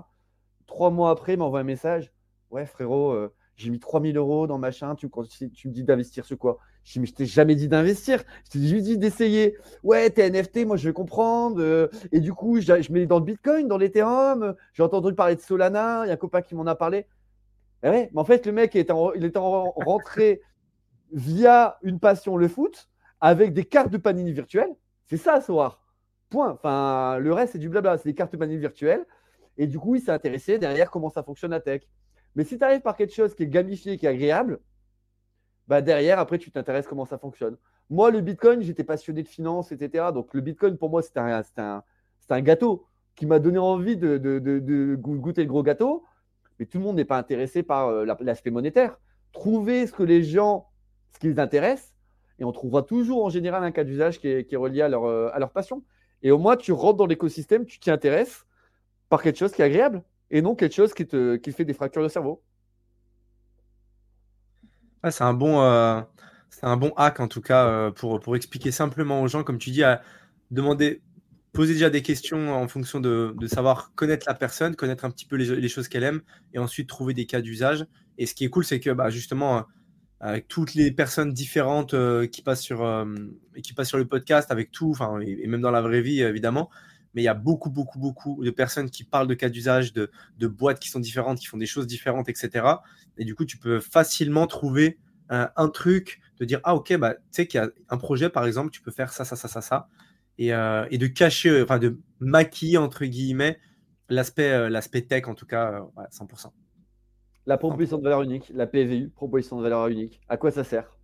Trois mois après, il m'envoie un message. Ouais frérot, euh, j'ai mis 3000 euros dans machin, tu, tu me dis d'investir sur quoi? Je dis, mais t'ai jamais dit d'investir, je t'ai juste dit d'essayer. Ouais, t'es NFT, moi je vais comprendre. Euh, et du coup, je, mets dans le Bitcoin, dans l'Ethereum. J'ai entendu parler de Solana, il y a un copain qui m'en a parlé. Eh ouais, mais en fait, le mec il était, était rentré via une passion, le foot, avec des cartes de Panini virtuelles. C'est ça, soir. Point. Enfin, le reste, c'est du blabla. C'est des cartes de Panini virtuelles. Et du coup, il s'est intéressé derrière comment ça fonctionne la tech. Mais si tu arrives par quelque chose qui est gamifié, qui est agréable, bah derrière, après, tu t'intéresses comment ça fonctionne. Moi, le Bitcoin, j'étais passionné de finance, etc. Donc, le Bitcoin, pour moi, c'était un, gâteau qui m'a donné envie de, de, de, goûter le gros gâteau. Mais tout le monde n'est pas intéressé par euh, l'aspect monétaire. Trouver ce que les gens, ce qui les intéresse, et on trouvera toujours en général un cas d'usage qui est, relié à leur, euh, à leur passion. Et au moins, tu rentres dans l'écosystème, tu t'y intéresses par quelque chose qui est agréable et non quelque chose qui te qui fait des fractures de cerveau. c'est un bon, euh, un bon hack en tout cas euh, pour, pour expliquer simplement aux gens, comme tu dis, à demander, poser déjà des questions en fonction de, de savoir connaître la personne, connaître un petit peu les, les choses qu'elle aime, et ensuite trouver des cas d'usage. Et ce qui est cool, c'est que bah, justement, avec toutes les personnes différentes euh, qui passent sur qui passent sur le podcast, avec tout, et, même dans la vraie vie évidemment, mais il y a beaucoup, beaucoup, beaucoup de personnes qui parlent de cas d'usage, de, boîtes qui sont différentes, qui font des choses différentes, etc. Et du coup, tu peux facilement trouver un, truc, de dire, ah ok, bah, tu sais qu'il y a un projet, par exemple, tu peux faire ça, ça, ça, ça, ça. Et, euh, de cacher, enfin de maquiller, entre guillemets, l'aspect euh, l'aspect tech, en tout cas, 100%. Euh, la proposition de valeur unique, la PVU, proposition de valeur unique, à quoi ça sert?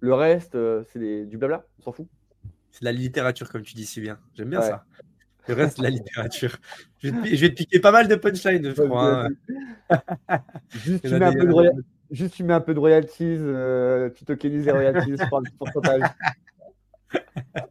Le reste, c'est du blabla, on s'en fout. C'est de la littérature, comme tu dis si bien. J'aime bien ça. Le reste, la [LAUGHS] littérature. Je vais, te, piquer pas mal de punchlines, je crois. Hein. [LAUGHS] Juste, tu mets un peu de Juste, tu mets un peu de royalties, euh, tu tokenises les royalties pour le pourcentage. [LAUGHS]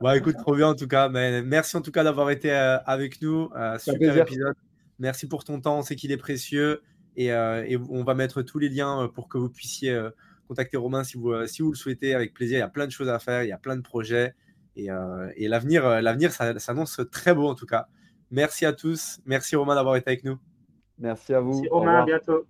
Bon, écoute, trop bien en tout cas. Mais merci en tout cas d'avoir été euh, avec nous. Euh, super épisode. Merci pour ton temps. On sait qu'il est précieux. Et, et, on va mettre tous les liens pour que vous puissiez contacter Romain si vous, si vous le souhaitez. Avec plaisir. Il y a plein de choses à faire. Il y a plein de projets. Et, et l'avenir, l'avenir s'annonce très beau en tout cas. Merci à tous. Merci Romain d'avoir été avec nous. Merci à vous. Merci Romain. À bientôt.